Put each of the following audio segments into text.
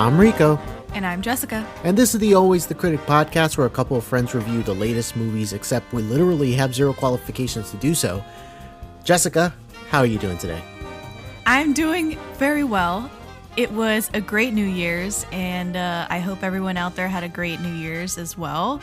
I'm Rico, And I'm Jessica. and this is the Always the Critic podcast where a couple of friends review the latest movies, except we literally have zero qualifications to do so. Jessica, how are you doing today? I'm doing very well. It was a great New Year's, and uh, I hope everyone out there had a great New Year's as well.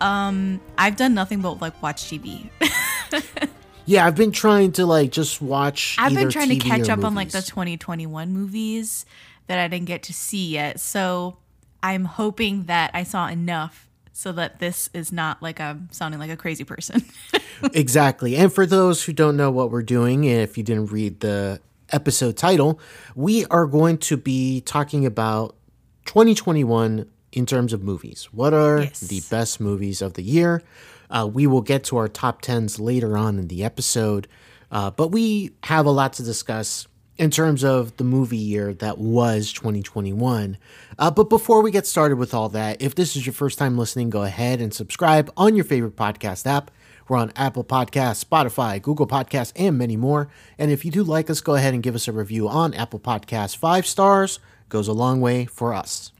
Um, I've done nothing but like watch TV. Yeah, I've been trying to like just watch. I've been trying TV to catch up on like the 2021 movies that I didn't get to see yet. So I'm hoping that I saw enough so that this is not like I'm sounding like a crazy person. exactly. And for those who don't know what we're doing, if you didn't read the episode title, we are going to be talking about 2021 in terms of movies. What are Yes. the best movies of the year? Uh, we will get to our top 10s later on in the episode, uh, but we have a lot to discuss in terms of the movie year that was 2021. Uh, but before we get started with all that, if this is your first time listening, go ahead and subscribe on your favorite podcast app. We're on Apple Podcasts, Spotify, Google Podcasts, and many more. And if you do like us, go ahead and give us a review on Apple Podcasts. Five stars goes a long way for us.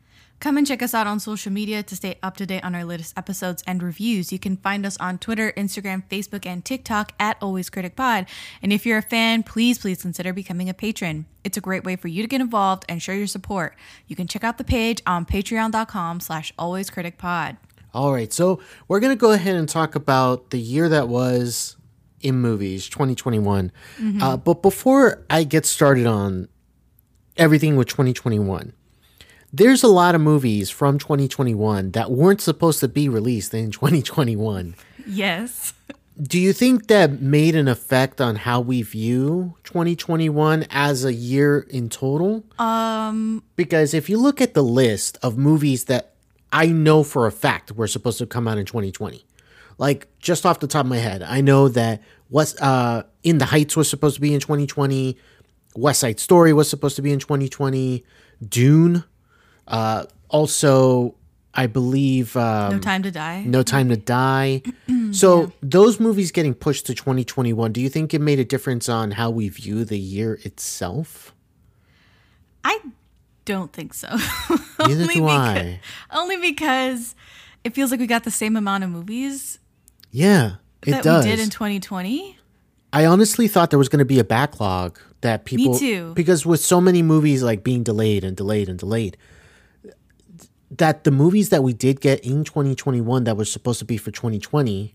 Come and check us out on social media to stay up to date on our latest episodes and reviews. You can find us on Twitter, Instagram, Facebook, and TikTok at Always Critic Pod. And if you're a fan, please, please consider becoming a patron. It's a great way for you to get involved and show your support. You can check out the page on patreon.com slash always critic pod. All right, so we're going to go ahead and talk about the year that was in movies, 2021. Uh, but before I get started on everything with 2021, there's a lot of movies from 2021 that weren't supposed to be released in 2021. Yes. Do you think that made an effect on how we view 2021 as a year in total? Um, because if you look at the list of movies that I know for a fact were supposed to come out in 2020, like just off the top of my head, I know that what's uh In the Heights was supposed to be in 2020, West Side Story was supposed to be in 2020, Dune, uh, also I believe um, No Time to Die. no Time to Die. so those movies getting pushed to 2021, do you think it made a difference on how we view the year itself? I don't think so. Neither Only do I. Only because it feels like we got the same amount of movies Yeah, it that does. we did in 2020. I honestly thought there was going to be a backlog that people Me too. because with so many movies like being delayed and delayed and delayed that the movies that we did get in 2021 that were supposed to be for 2020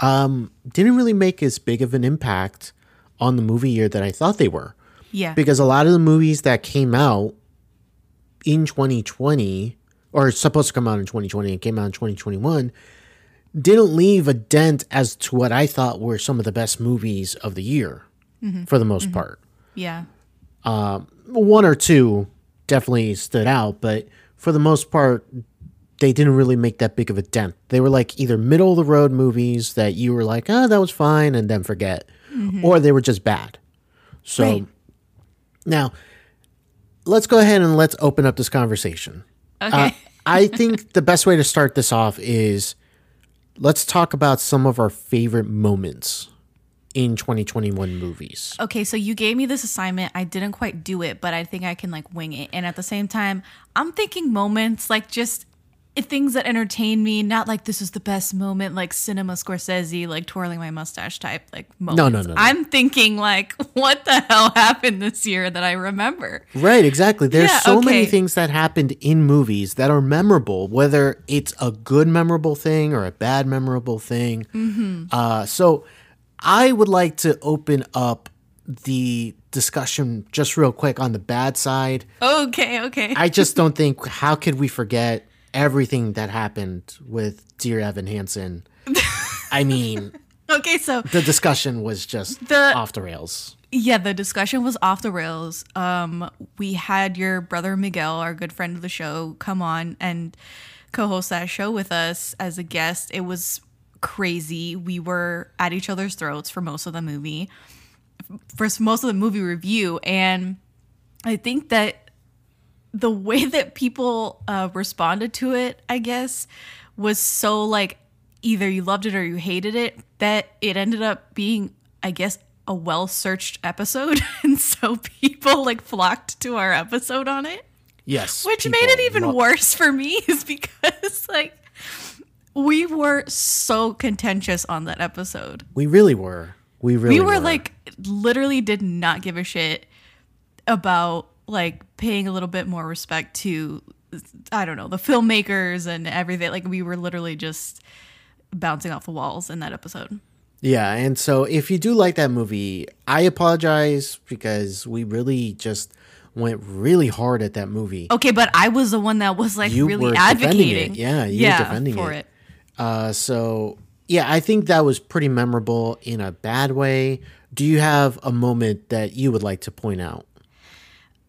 um didn't really make as big of an impact on the movie year that I thought they were. Yeah. because a lot of the movies that came out in 2020 or supposed to come out in 2020 and came out in 2021 didn't leave a dent as to what I thought were some of the best movies of the year mm-hmm. for the most mm-hmm. part. yeah. Um, one or two definitely stood out, but for the most part, they didn't really make that big of a dent. They were like either middle of the road movies that you were like, oh, that was fine, and then forget, or they were just bad. So Right. now, let's go ahead and let's open up this conversation. Okay. Uh, I think the best way to start this off is let's talk about some of our favorite moments in 2021 movies. okay, so you gave me this assignment. I didn't quite do it, but I think I can like wing it. And at the same time, I'm thinking moments like just things that entertain me, not like this is the best moment, like cinema Scorsese, like twirling my mustache type, like moments. no, no, no. I'm thinking like, what the hell happened this year that I remember? Right, exactly. There's Yeah, so many things that happened in movies that are memorable, whether it's a good memorable thing or a bad memorable thing. Mm-hmm. Uh, so I would like to open up the discussion just real quick on the bad side. Okay, okay. I just don't think how could we forget everything that happened with Dear Evan Hansen. I mean, okay, so the discussion was just The- off the rails. Yeah, the discussion was off the rails. Um, we had your brother Miguel, our good friend of the show, come on and co-host that show with us as a guest. It was crazy. We were at each other's throats for most of the movie, for most of the movie review, and I think that the way that people uh, responded to it, I guess, was so like either you loved it or you hated it that it ended up being, I guess, a well searched episode. and so people like flocked to our episode on it. Yes. Which made it even lo- worse for me is because like we were so contentious on that episode. We really were. We really we were, like literally did not give a shit about like paying a little bit more respect to I don't know, the filmmakers and everything. Like we were literally just bouncing off the walls in that episode. Yeah, and so if you do like that movie, I apologize because we really just went really hard at that movie. Okay, but I was the one that was like You really were advocating. Yeah, you were defending for it. it. Uh, so yeah, I think that was pretty memorable in a bad way. Do you have a moment that you would like to point out?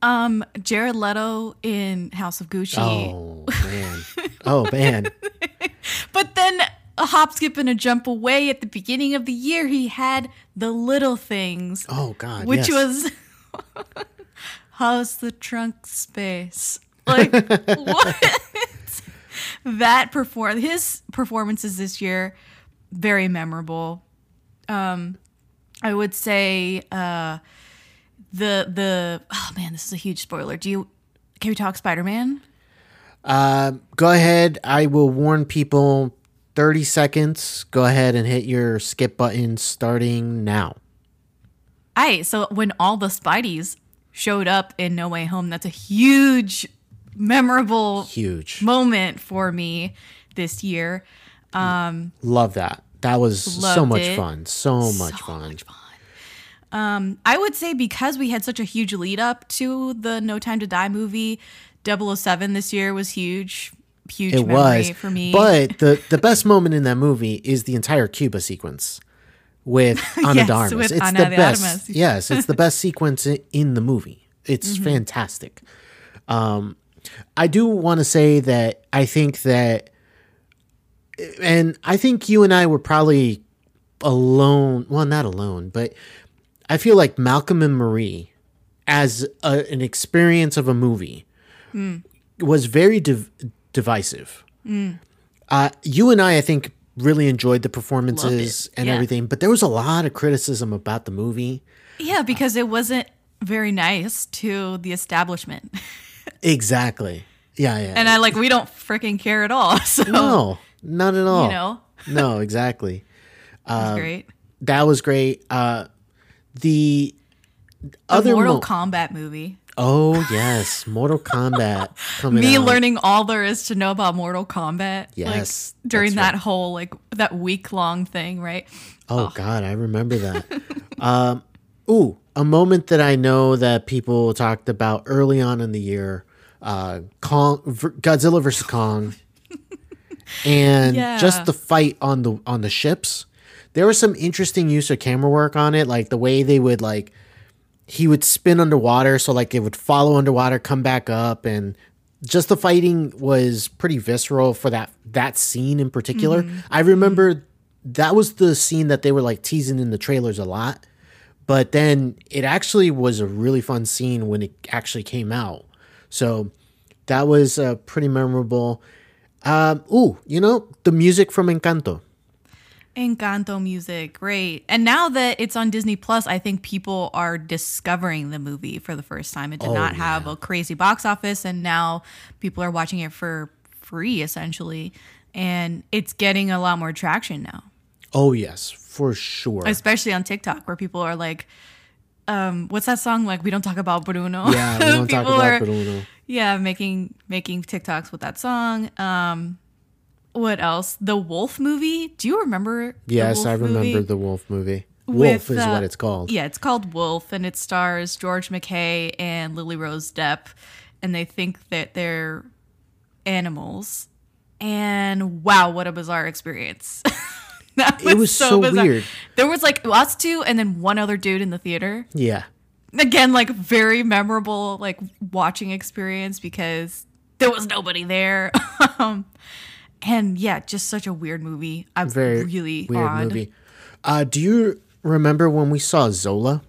Um, Jared Leto in House of Gucci. Oh man, oh man, But then a hop, skip, and a jump away at the beginning of the year, he had the little things, oh god, which yes. was how's the trunk space? Like what? That perform his performances this year very memorable. Um, I would say uh, the the oh man, this is a huge spoiler. Do you can we talk Spider Man? Uh, go ahead. I will warn people. Thirty seconds. Go ahead and hit your skip button starting now. Aye, so when all the Spideys showed up in No Way Home, that's a huge, memorable Huge. moment for me this year. Um, Love that. That was so much it. fun. So much fun. I would say because we had such a huge lead up to the No Time to Die movie, 007 this year was huge. Huge It memory was for me. But the the best moment in that movie is the entire Cuba sequence with Ana Yes, Armas. with it's Ana the best. Armas. yes, it's the best sequence in the movie. It's Mm-hmm. fantastic. Um, I do want to say that I think that, and I think you and I were probably alone. Well, not alone, but I feel like Malcolm and Marie, as a, an experience of a movie, was very div- divisive. Uh, you and I, I think, really enjoyed the performances and yeah. everything, but there was a lot of criticism about the movie. yeah, because it wasn't very nice to the establishment. Exactly. Yeah, yeah. and I like, we don't freaking care at all. So, no, not at all. you know, no, exactly. it's great. That was great. Uh, the The other Mortal mo- Kombat movie. oh yes, Mortal Kombat coming me out. learning all there is to know about Mortal Kombat. Yes, like, during that whole like that week long thing, right? Oh, God, I remember that. um, ooh, a moment that I know that people talked about early on in the year: uh, Kong, Godzilla versus Kong, and Yeah. just the fight on the on the ships. There was some interesting use of camera work on it, like the way they would like he would spin underwater, so like it would follow underwater, come back up, and just the fighting was pretty visceral for that that scene in particular. I remember that was the scene that they were like teasing in the trailers a lot, but then it actually was a really fun scene when it actually came out. So that was uh, pretty memorable. Um, ooh, you know the music from Encanto. Encanto music, great. And now that it's on Disney Plus, I think people are discovering the movie for the first time. It did Oh, not have a crazy box office, and now people are watching it for free essentially. And it's getting a lot more traction now, Oh yes, for sure. especially on TikTok, where people are like, um, "What's that song?" Like, we don't talk about Bruno. yeah, we don't talk about are- Bruno. yeah making making tiktoks with that song um what else the wolf movie do you remember Yes, I remember movie? the Wolf movie. With, Wolf is uh, what it's called. yeah it's called wolf and it stars george mckay and lily rose depp and they think that they're animals and wow what a bizarre experience that It was so weird. there was like us two and then one other dude in the theater Yeah. again like very memorable like watching experience because there was nobody there um and yeah just such a weird movie i'm Very really weird odd movie. Uh, do you remember when we saw Zola?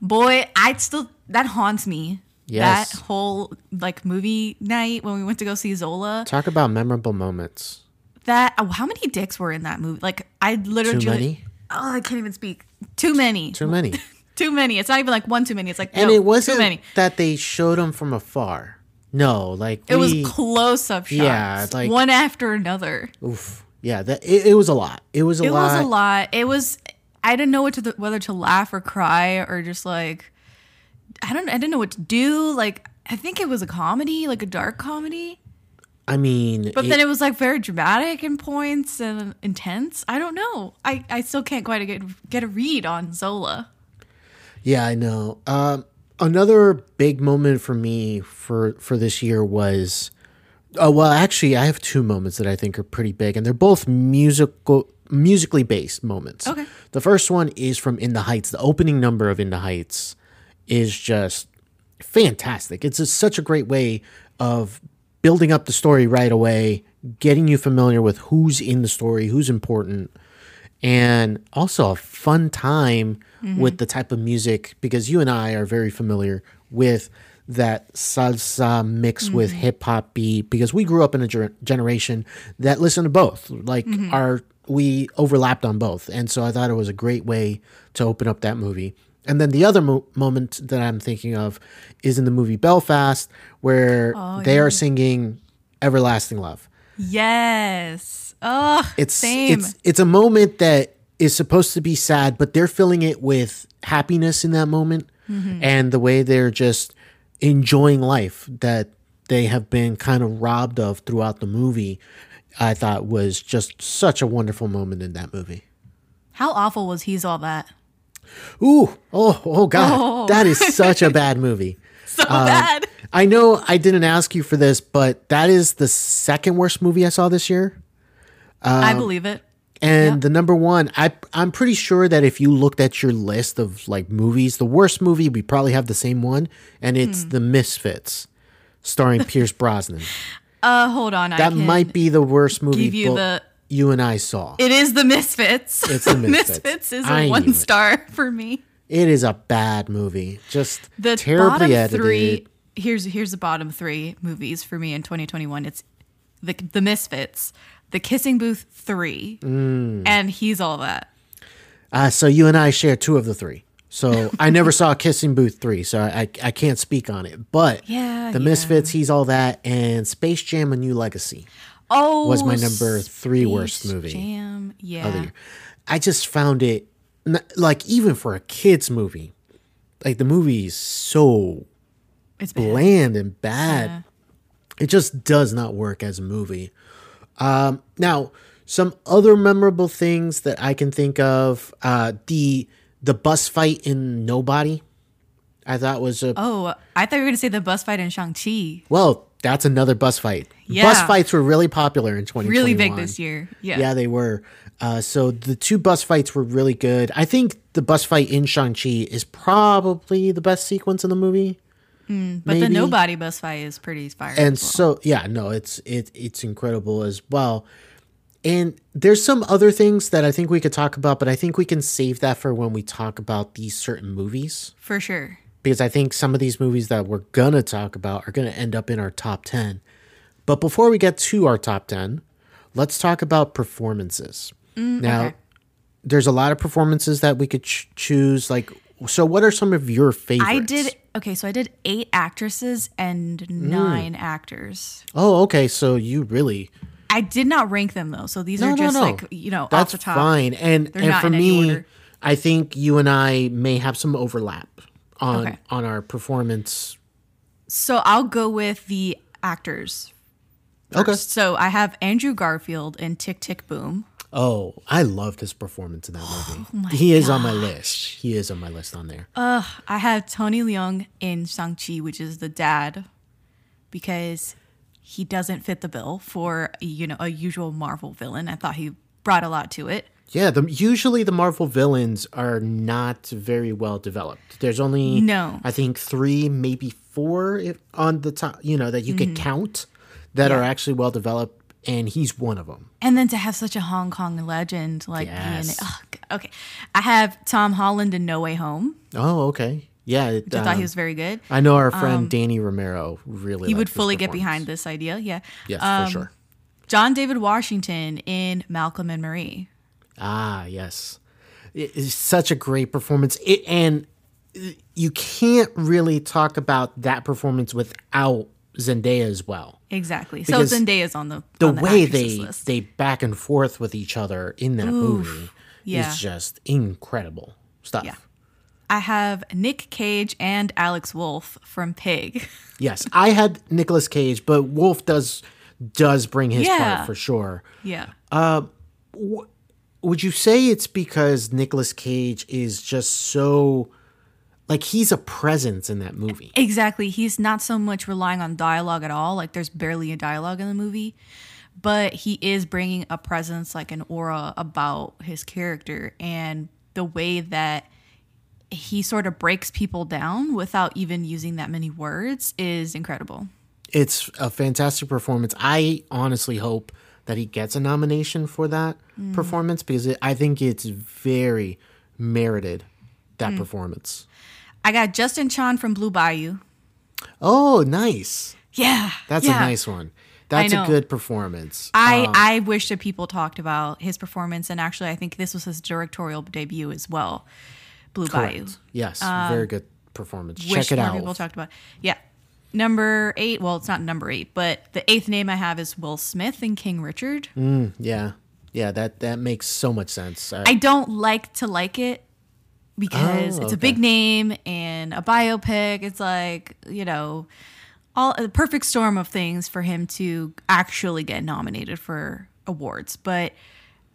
boy i still that haunts me Yes. that whole like movie night when we went to go see zola Talk about memorable moments. That oh, how many dicks were in that movie like i literally Too many? oh i can't even speak too many Too many. too many it's not even like one too many it's like And no, it wasn't too many that they showed them from afar. No, like It was close up shots. Yeah, like- one after another. oof, yeah, that it, it was a lot. It was a It lot. It was a lot. It was. I didn't know what to whether to laugh or cry or just like. I don't. I didn't know what to do. Like I think it was a comedy, like a dark comedy. I mean, But it- then it was like very dramatic in points and intense. I don't know. I, I still can't quite get get a read on Zola. Yeah, I know. Um, another big moment for me for for this year was, uh, well, actually, I have two moments that I think are pretty big, and they're both musical, musically based moments. Okay. The first one is from In the Heights. The opening number of In the Heights is just fantastic. It's just such a great way of building up the story right away, getting you familiar with who's in the story, who's important, and also a fun time mm-hmm. with the type of music because you and I are very familiar with that salsa mix mm-hmm. with hip hop beat because we grew up in a ger- generation that listened to both. Like mm-hmm. our we overlapped on both, and so I thought it was a great way to open up that movie. And then the other mo- moment that I'm thinking of is in the movie Belfast, where they are singing "Everlasting Love." Yes. Oh, It's same. it's it's a moment that is supposed to be sad, but they're filling it with happiness in that moment, Mm-hmm. and the way they're just enjoying life that they have been kind of robbed of throughout the movie. I thought was just such a wonderful moment in that movie. How awful was he's all that? Ooh, oh, oh God, Oh. that is such a bad movie. So um, bad. I know I didn't ask you for this, but that is the second worst movie I saw this year. I um, believe it. And Yep. the number one, I I'm pretty sure that if you looked at your list of like movies, the worst movie we probably have the same one, and it's hmm. The Misfits, starring Pierce Brosnan. Uh, hold on. That might be the worst movie give you the. You and I saw. It is the Misfits. It's The Misfits. Misfits is I a knew one star for me. It is a bad movie, just The terribly bottom edited. three. Here's here's the bottom three movies for me in 2021. It's the the Misfits, The Kissing Booth three, Mm. and He's All That. Uh, so you and I share two of the three. So I never saw Kissing Booth three, so I I can't speak on it. But Yeah, the yeah. Misfits, he's all that, and Space Jam: A New Legacy. Oh, Was my number three worst movie Jam, yeah. I just found it like even for a kids movie, like the movie is so It's bad. bland and bad. Yeah. It just does not work as a movie. Um, now, some other memorable things that I can think of: uh, the the bus fight in Nobody. I thought was a Oh, I thought you were gonna say the bus fight in Shang Chi. well. That's another bus fight. Yeah. Bus fights were really popular in 2021. Really big this year. Yeah. Yeah, they were. Uh, so the two bus fights were really good. I think the bus fight in Shang-Chi is probably the best sequence in the movie. but the nobody bus fight is pretty fire. And well. so yeah, no, it's it it's incredible as well. And there's some other things that I think we could talk about, but I think we can save that for when we talk about these certain movies. for sure. Because I think some of these movies that we're gonna talk about are gonna end up in our top ten. But before we get to our top ten, let's talk about performances. now, okay. there's a lot of performances that we could ch- choose. Like, so what are some of your favorites? I did okay, so I did eight actresses and Mm. nine actors. Oh, okay. So you really I did not rank them though, so these no, are just no. like you know That's off the top. fine. And They're and for me, order. I think you and I may have some overlap on Okay. on our performance. So I'll go with the actors. Okay. So I have Andrew Garfield in Tick Tick Boom. Oh, I loved his performance in that Oh movie. he is on my list. He is on my list on there. Ugh. I have Tony Leung in Shang-Chi, which is the dad, because he doesn't fit the bill for you know a usual Marvel villain. I thought he brought a lot to it. Yeah, the usually the Marvel villains are not very well developed. There's only No. I think three, maybe four if, on the top. You know that you could count that are Mm-hmm. Actually well developed, and he's one of them. And then to have such a Hong Kong legend like Yes. Oh, okay. I have Tom Holland in No Way Home. Oh, okay. Yeah, it, Which I thought um, he was very good. I know our friend Danny Romero really. He would fully get behind this idea. Yeah. Yes, Um, for sure. John David Washington in Malcolm and Marie. Ah, yes. It is such a great performance. It, and you can't really talk about that performance without Zendaya as well. Exactly. So Because Zendaya's on the The on the way they list. they back and forth with each other in that movie yeah. is just incredible stuff. Yeah. I have Nick Cage and Alex Wolff from Pig. Yes, I had Nicolas Cage, but Wolff does does bring his Yeah. part for sure. yeah. Would you say it's because Nicolas Cage is just so like he's a presence in that movie? Exactly. He's not so much relying on dialogue at all. Like there's barely a dialogue in the movie, but he is bringing a presence, like an aura about his character and the way that he sort of breaks people down without even using that many words is incredible. It's a fantastic performance. I honestly hope that he gets a nomination for that Mm. performance because it, I think it's very merited Mm. that performance. I got Justin Chon from Blue Bayou. Oh, nice. Yeah. That's yeah. a nice one. That's a good performance. I, Um, I wish that people talked about his performance, and actually, I think this was his directorial debut as well. Blue Bayou. correct. Yes, very good performance. Um, Check it out. people talked about. Yeah, number eight. Well, it's not number eight, but the eighth name I have is Will Smith in King Richard. yeah, yeah. That that makes so much sense. Uh, I don't like to like it because Oh, it's a big name and a biopic. It's like you know, all a perfect storm of things for him to actually get nominated for awards. But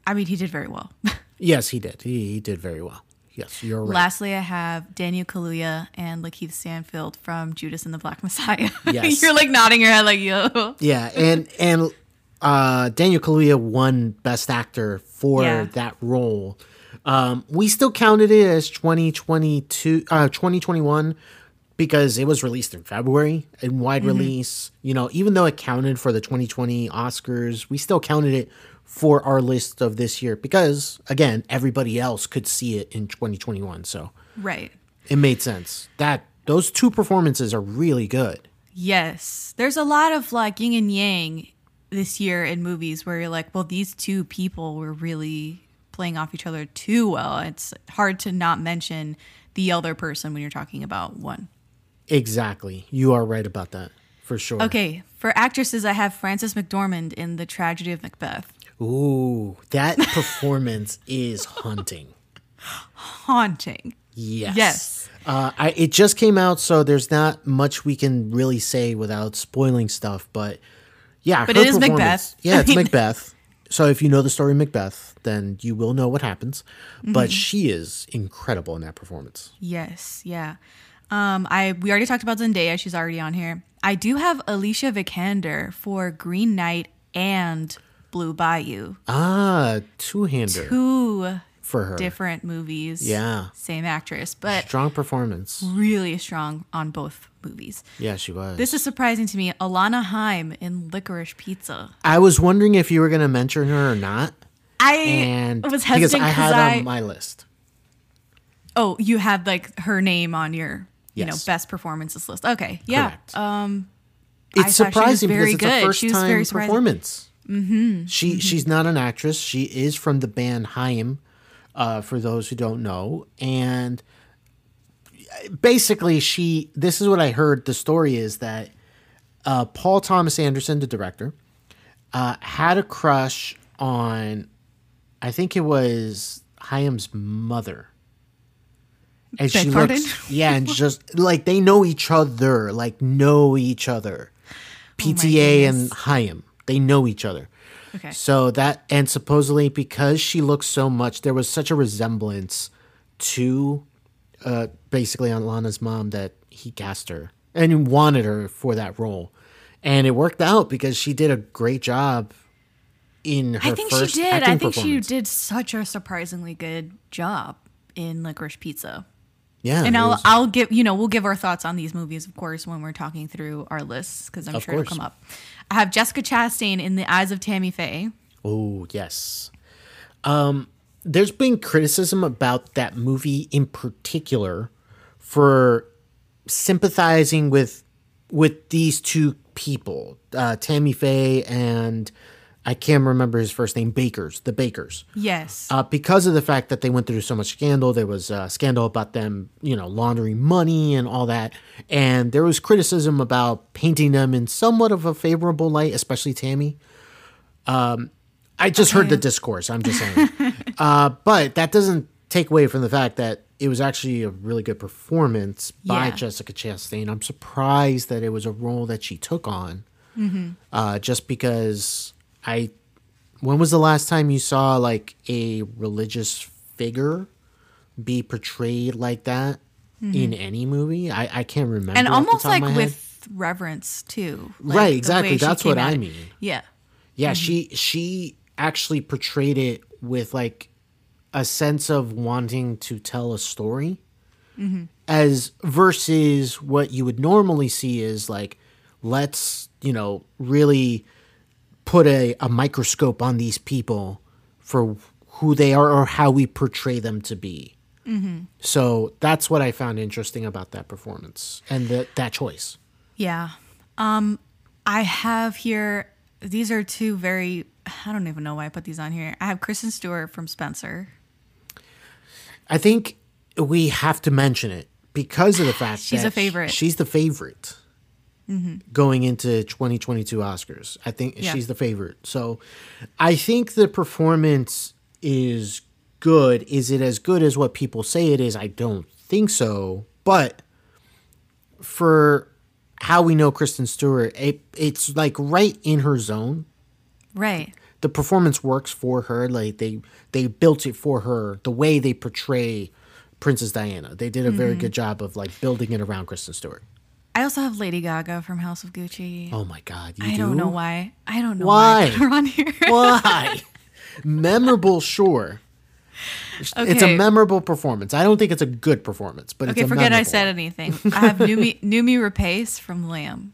I mean, he did very well. yes, he did. He, he did very well. Yes, you're right. Lastly, I have Daniel Kaluuya and Lakeith Stanfield from Judas and the Black Messiah. Yes. You're like nodding your head like, yo. Yeah, and and uh, Daniel Kaluuya won Best Actor for Yeah. that role. Um, we still counted it as 2022, uh, 2021 because it was released in February in wide Mm-hmm. release. You know, even though it counted for the 2020 Oscars, we still counted it for our list of this year because again, everybody else could see it in 2021. So Right. it made sense. That those two performances are really good. Yes. There's a lot of like yin and yang this year in movies where you're like, well, these two people were really playing off each other too well. It's hard to not mention the other person when you're talking about one. Exactly. You are right about that. For sure. Okay, for actresses, I have Frances McDormand in The Tragedy of Macbeth. Ooh, that performance is haunting. Haunting. Yes. Yes. Uh, I, it just came out, so there's not much we can really say without spoiling stuff. But yeah, But it is Macbeth. Yeah, it's I mean- Macbeth. So if you know the story of Macbeth, then you will know what happens. Mm-hmm. But she is incredible in that performance. Yes, yeah. Um, I we already talked about Zendaya. She's already on here. I do have Alicia Vikander for Green Knight and Blue Bayou. Ah, two hander Two for her. different movies. Yeah. Same actress, but Strong performance. really strong on both movies. Yeah, she was. This is surprising to me. Alana Haim in Licorice Pizza. I was wondering if you were going to mention her or not. I And was because I had I, on my list. oh, you had like her name on your you know best performances list. Okay, yeah. Correct. Um, it's I thought she was surprising very because it's a first time performance. Mm-hmm. She she's not an actress. She is from the band Haim, uh, for those who don't know, and basically she. This is what I heard. The story is that uh, Paul Thomas Anderson, the director, uh, had a crush on, I think it was Haim's mother. And Beg she pardon? looks, yeah, and just like they know each other, like know each other. PTA and goodness. They know each other. Okay. So that and supposedly because she looks so much, there was such a resemblance to uh, basically on Lana's mom that he cast her and wanted her for that role, and it worked out because she did a great job in her I think she did. I think she did such a surprisingly good job in Licorice Pizza. Yeah, And I'll was- I'll give you know we'll give our thoughts on these movies, of course, when we're talking through our lists because I'm sure course. it'll come up. I have Jessica Chastain in The Eyes of Tammy Faye. Oh, yes. Um, there's been criticism about that movie in particular for sympathizing with with these two people, uh, Tammy Faye and I can't remember his first name, Bakkers, the Bakkers. Yes. Uh, because of the fact that they went through so much scandal, there was a scandal about them, you know, laundering money and all that. And there was criticism about painting them in somewhat of a favorable light, especially Tammy. Um, I just heard the discourse. I'm just saying. uh, but that doesn't take away from the fact that it was actually a really good performance by Yeah. Jessica Chastain. I'm surprised that it was a role that she took on. Uh, just because I, when was the last time you saw like a religious figure be portrayed like that mm-hmm. in any movie? I, I can't remember. and almost like with reverence too. Like, right, exactly. That's what at I mean. Yeah. Yeah, mm-hmm. she she actually portrayed it with like a sense of wanting to tell a story, mm-hmm. as versus what you would normally see is like, let's you know really put a, a microscope on these people for who they are or how we portray them to be. So that's what I found interesting about that performance and that that choice. Yeah. Um, I have here. These are two very. I don't even know why I put these on here. I have Kristen Stewart from Spencer. I think we have to mention it because of the fact that She's a favorite. She's the favorite going into 2022 Oscars. I think Yeah. she's the favorite. So I think the performance is good. Is it as good as what people say it is? I don't think so. But for how we know Kristen Stewart, it, it's like right in her zone Right. the performance works for her. Like they they built it for her. The way they portray Princess Diana, they did a very Mm-hmm. good job of like building it around Kristen Stewart. I also have Lady Gaga from House of Gucci. Oh my God, you I do? don't know why. I don't know Why? why, I her on here. Why? memorable, sure. It's a memorable performance. I don't think it's a good performance, but okay, it's a forget I said anything. I have Noomi Noomi Rapace from Lamb.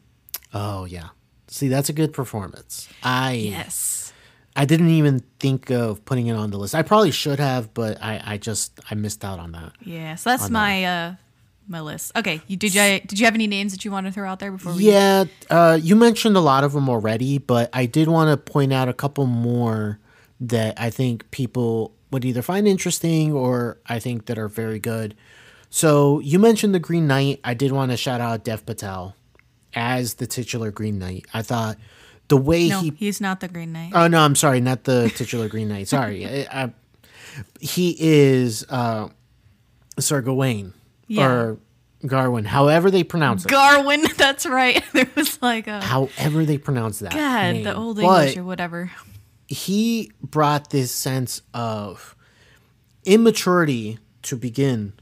Oh yeah. See, that's a good performance. I Yes. I didn't even think of putting it on the list. I probably should have, but I, I just I missed out on that. Yeah. So that's my uh my list. Okay. You did you did you have any names that you want to throw out there before we Yeah, uh, you mentioned a lot of them already, but I did want to point out a couple more that I think people would either find interesting or I think that are very good. So you mentioned the Green Knight. I did want to shout out Dev Patel as the titular Green Knight. I thought the way No, he he's not the Green Knight. Oh no, I'm sorry, not the titular Green Knight. Sorry, I, I, he is uh, Sir Gawain Yeah. or Garwin, however they pronounce it. Garwin, that's right. There was like a however they pronounce that. God, name. the old But English or whatever. he brought this sense of immaturity to begin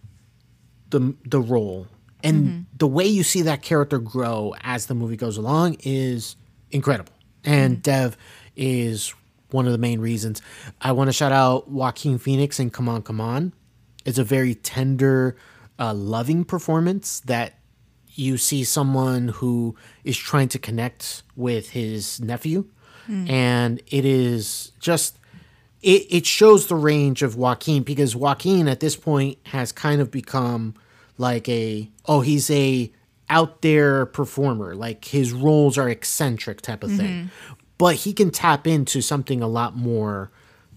the the role, and mm-hmm. the way you see that character grow as the movie goes along is incredible. And mm-hmm. Dev is one of the main reasons. I want to shout out Joaquin Phoenix and Come On, Come On. It's a very tender, uh, loving performance that you see someone who is trying to connect with his nephew. And it is just it, it shows the range of Joaquin because Joaquin at this point has kind of become like a oh he's a out there performer. Like his roles are eccentric type of thing. But he can tap into something a lot more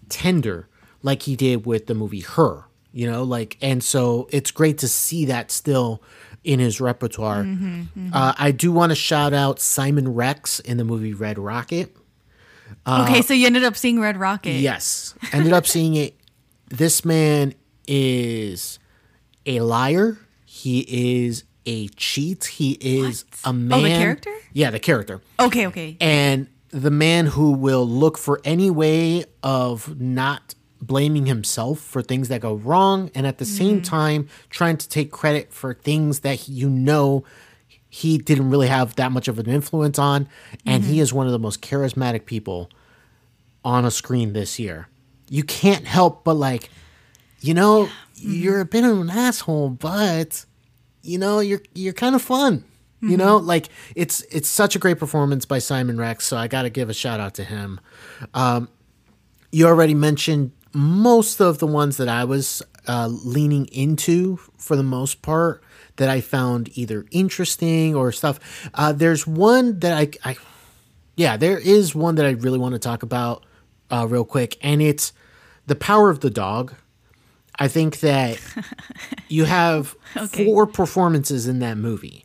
tender like he did with the movie her you know like and so it's great to see that still in his repertoire mm-hmm, mm-hmm. Uh, i do want to shout out simon rex in the movie red rocket uh, okay, so you ended up seeing Red Rocket. Yes. Ended up seeing it. This man is a liar. He is a cheat. He is a man. Oh, the character? Yeah, the character. Okay, okay. And the man who will look for any way of not blaming himself for things that go wrong and at the same mm-hmm. time trying to take credit for things that he- you know he didn't really have that much of an influence on and he mm-hmm. is one of the most charismatic people on a screen this year. You can't help but like, you know, you're a mm-hmm. bit of an asshole, but you know, you're you're kind of fun. You know, like it's it's such a great performance by Simon Rex, so I got to give a shout out to him. Um, you already mentioned most of the ones that I was uh, leaning into for the most part that I found either interesting or stuff. Uh, there's one that I, I yeah, there is one that I really want to talk about uh, real quick, and it's the power of the dog. I think that you have Okay. four performances in that movie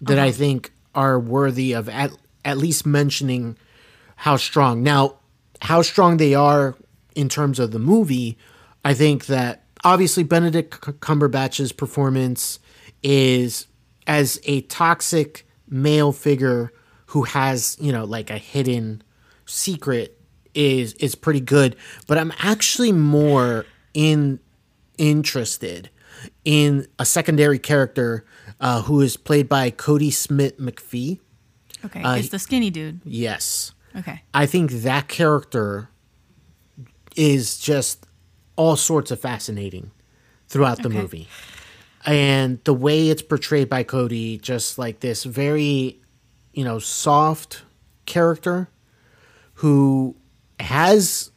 that I think are worthy of at at least mentioning how strong. Now, how strong they are in terms of the movie, I think that obviously Benedict Cumberbatch's performance is as a toxic male figure who has, you know, like a hidden secret is is pretty good, but I'm actually more in interested in a secondary character uh, who is played by Kodi Smit-McPhee. Okay, Uh, it's the skinny dude. Yes. Okay, I think that character is just all sorts of fascinating throughout the Okay. movie. And the way it's portrayed by Kodi, just like this very, you know, soft character who has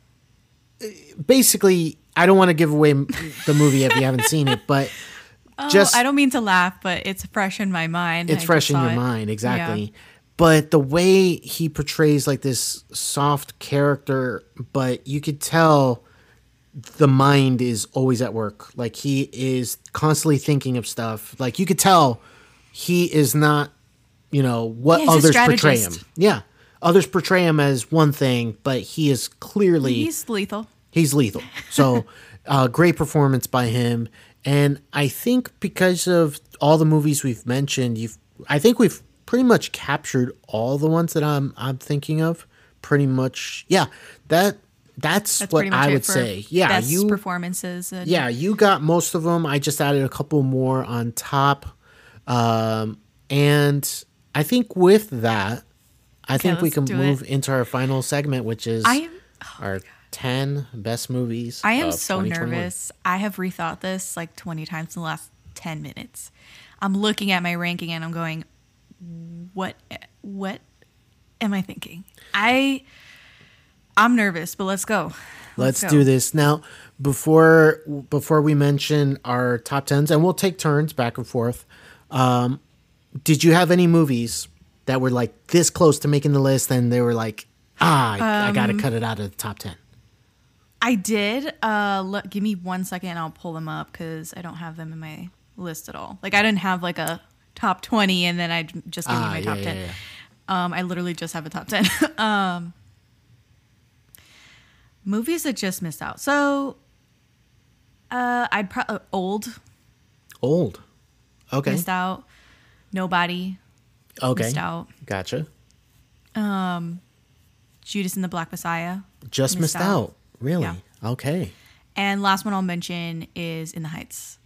basically, I don't want to give away the movie if you haven't seen it, but oh, just oh, I don't mean to laugh, but it's fresh in my mind. it's I fresh in your it. mind Yeah. But the way he portrays like this soft character but you could tell the mind is always at work. Like he is constantly thinking of stuff. Like you could tell he is not you know what Yeah, others portray him. Yeah. Others portray him as one thing but he is clearly He's lethal. he's lethal. So, uh, great performance by him, and I think because of all the movies we've mentioned, you've I think we've pretty much captured all the ones that I'm I'm thinking of. Pretty much, yeah. That that's, That's what I would say. Yeah, you performances. Yeah you got most of them. I just added a couple more on top, um, and I think with that. I think we can move it. into our final segment, which is am. our 10 best movies. I am so nervous. I have rethought this like 20 times in the last 10 minutes. I'm looking at my ranking and I'm going, what what am I thinking? I I'm nervous, but let's go. Let's go. do this. Now, before before we mention our top 10s and we'll take turns back and forth. Um, did you have any movies that were like this close to making the list and they were like, "Ah, I, I got Um, to cut it out of the top 10." I did. Uh, look, give me one second and I'll pull them up because I don't have them in my list at all. Like I didn't have like a top 20 and then I just give Ah, you my top yeah, 10. yeah. Um, I literally just have a top 10. um, movies that just missed out. So, uh, I'd probably old Old. Okay. missed out. Nobody Okay. missed out. Gotcha. Um, Judas and the Black Messiah. Just missed, Missed out. out. Really? Yeah. Okay. And last one I'll mention is In the Heights.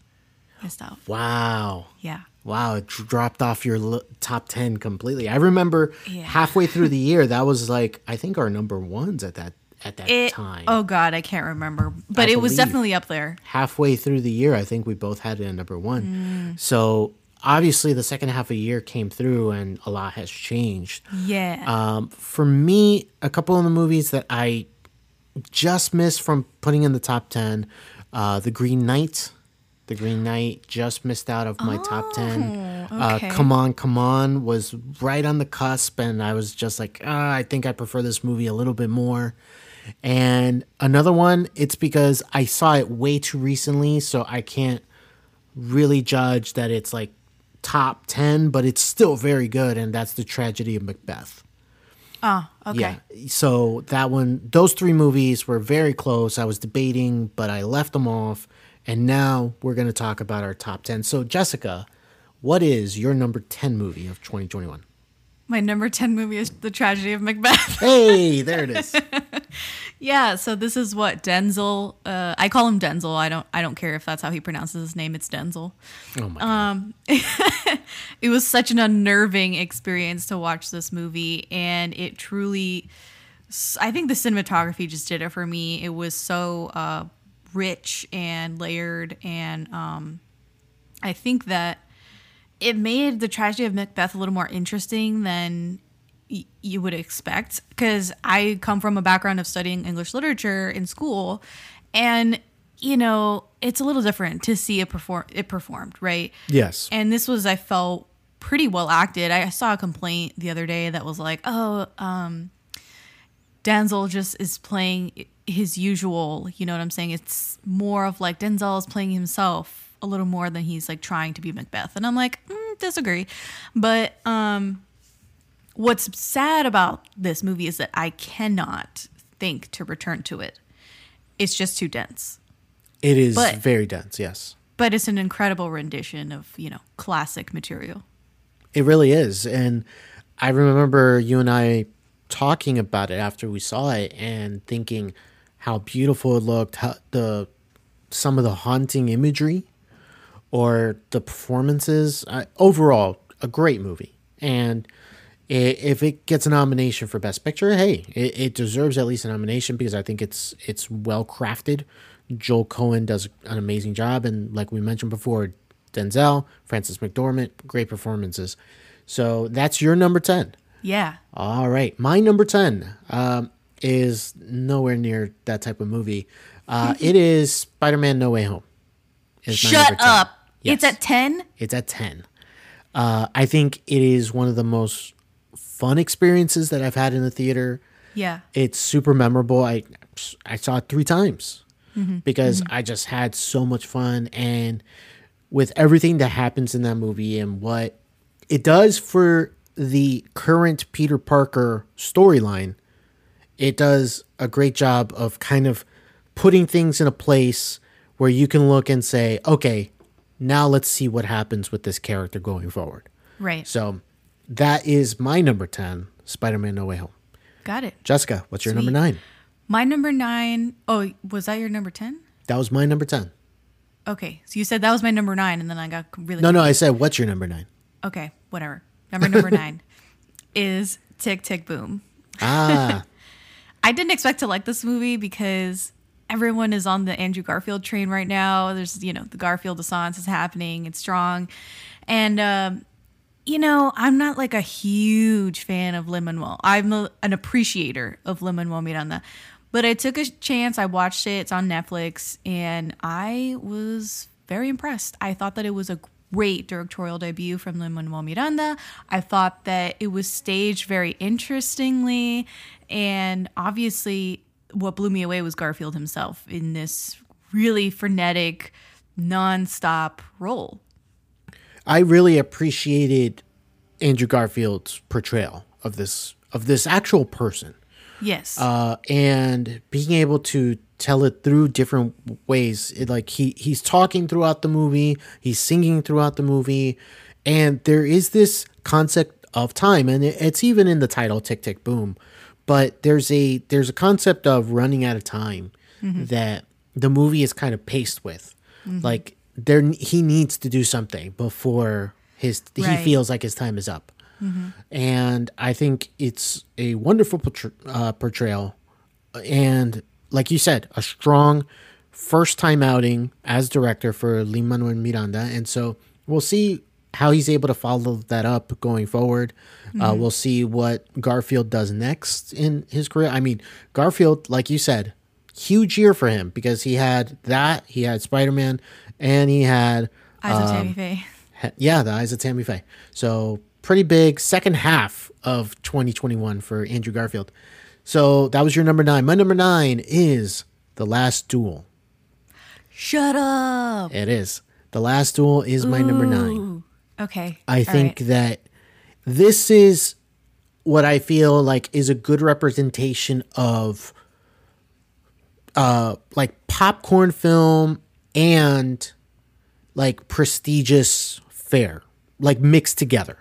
Missed out. Wow. Yeah. Wow, it dropped off your l- top 10 completely. I remember Yeah. halfway through the year that was like I think our number ones at that at that It, time. oh God, I can't remember, but I it was definitely up there. Halfway through the year, I think we both had it at number 1. So, obviously the second half of the year came through and a lot has changed. Yeah. Um, for me, a couple of the movies that I just missed from putting in the top 10, uh, The Green Knight. The Green Knight just missed out of my top 10. Oh, okay. Uh, come on, come on was right on the cusp, and I was just like, ah, I think I prefer this movie a little bit more. And another one, it's because I saw it way too recently, so I can't really judge that it's like top 10, but it's still very good, and that's The Tragedy of Macbeth. oh, okay. Yeah. So that one, those three movies were very close. I was debating, but I left them off. And now we're going to talk about our top 10. So, Jessica, what is your number 10 movie of 2021? My number 10 movie is The Tragedy of Macbeth. Hey, there it is. Yeah, so this is what Denzel. Uh, I call him Denzel. I don't. I don't care if that's how he pronounces his name. It's Denzel. Oh my God. It was such an unnerving experience to watch this movie, and it truly. I think the cinematography just did it for me. It was so uh, rich and layered, and um, I think that it made the tragedy of Macbeth a little more interesting than y- you would expect because I come from a background of studying English literature in school, and you know it's a little different to see it perform it performed, right? Yes. And this was I felt pretty well acted. I saw a complaint the other day that was like, "Oh, um, Denzel just is playing his usual." You know what I'm saying? It's more of like Denzel is playing himself a little more than he's like trying to be Macbeth, and I'm like, mm, disagree. But um, what's sad about this movie is that I cannot think to return to it. It's just too dense. It is But- very dense, yes. But it's an incredible rendition of, you know, classic material. It really is. And I remember you and I talking about it after we saw it and thinking how beautiful it looked, how the some of the haunting imagery or the performances. Uh, overall, a great movie. And i if it gets a nomination for Best Picture, hey, it, it deserves at least a nomination because I think it's it's well crafted. Joel Coen does an amazing job, and like we mentioned before, Denzel, Frances McDormand, great performances. So that's your number ten. Yeah. All right, my number ten um, is nowhere near that type of movie. Uh, it is Spider-Man: No Way Home. Shut 10. up. Yes. It's at 10? It's at 10. Uh, I think it is one of the most fun experiences that I've had in the theater. Yeah. It's super memorable. I I saw it three times because I just had so much fun and with everything that happens in that movie and what it does for the current Peter Parker storyline, it does a great job of kind of putting things in a place where you can look and say, okay, now let's see what happens with this character going forward. Right. So that is my number 10, Spider Man No Way Home. Got it. Jessica, what's your number nine? My number nine oh was that your number 10? That was my number 10. Okay. So you said that was my number nine, and then I got really. No, no, I said, what's your number nine? Okay. Whatever. Number number nine is Tick Tick Boom. Ah, I didn't expect to like this movie because everyone is on the Andrew Garfield train right now. There's, you know, the Garfield Assance is happening. It's strong. And, um, you know, I'm not like a huge fan of Lin Manuel. I'm a, an appreciator of Lin Manuel Miranda. But I took a chance. I watched it. It's on Netflix. And I was very impressed. I thought that it was a great directorial debut from Lin Manuel Miranda. I thought that it was staged very interestingly. And obviously, what blew me away was Garfield himself in this really frenetic, nonstop role. I really appreciated Andrew Garfield's portrayal of this of this actual person. Yes. uh, and being able to tell it through different ways. It, like he he's talking throughout the movie, he's singing throughout the movie, and there is this concept of time, and it, it's even in the title "Tick Tick Boom." But there's a there's a concept of running out of time that the movie is kind of paced with, like there he needs to do something before his he feels like his time is up and I think it's a wonderful portray- uh, portrayal, and like you said, a strong first time outing as director for Lin Manuel Miranda, and so we'll see how he's able to follow that up going forward. Uh, we'll see what Garfield does next in his career. I mean, Garfield, like you said, huge year for him because he had that, he had Spider Man, and he had Eyes of Tammy Faye. Ha- Yeah, the eyes of Tammy Faye. So pretty big second half of 2021 for Andrew Garfield. So that was your number nine. My number nine is The Last Duel. Shut up. It is. The Last Duel is my number nine. Okay. I All think right. that this is what I feel like is a good representation of uh like popcorn film and like prestigious fair, like mixed together.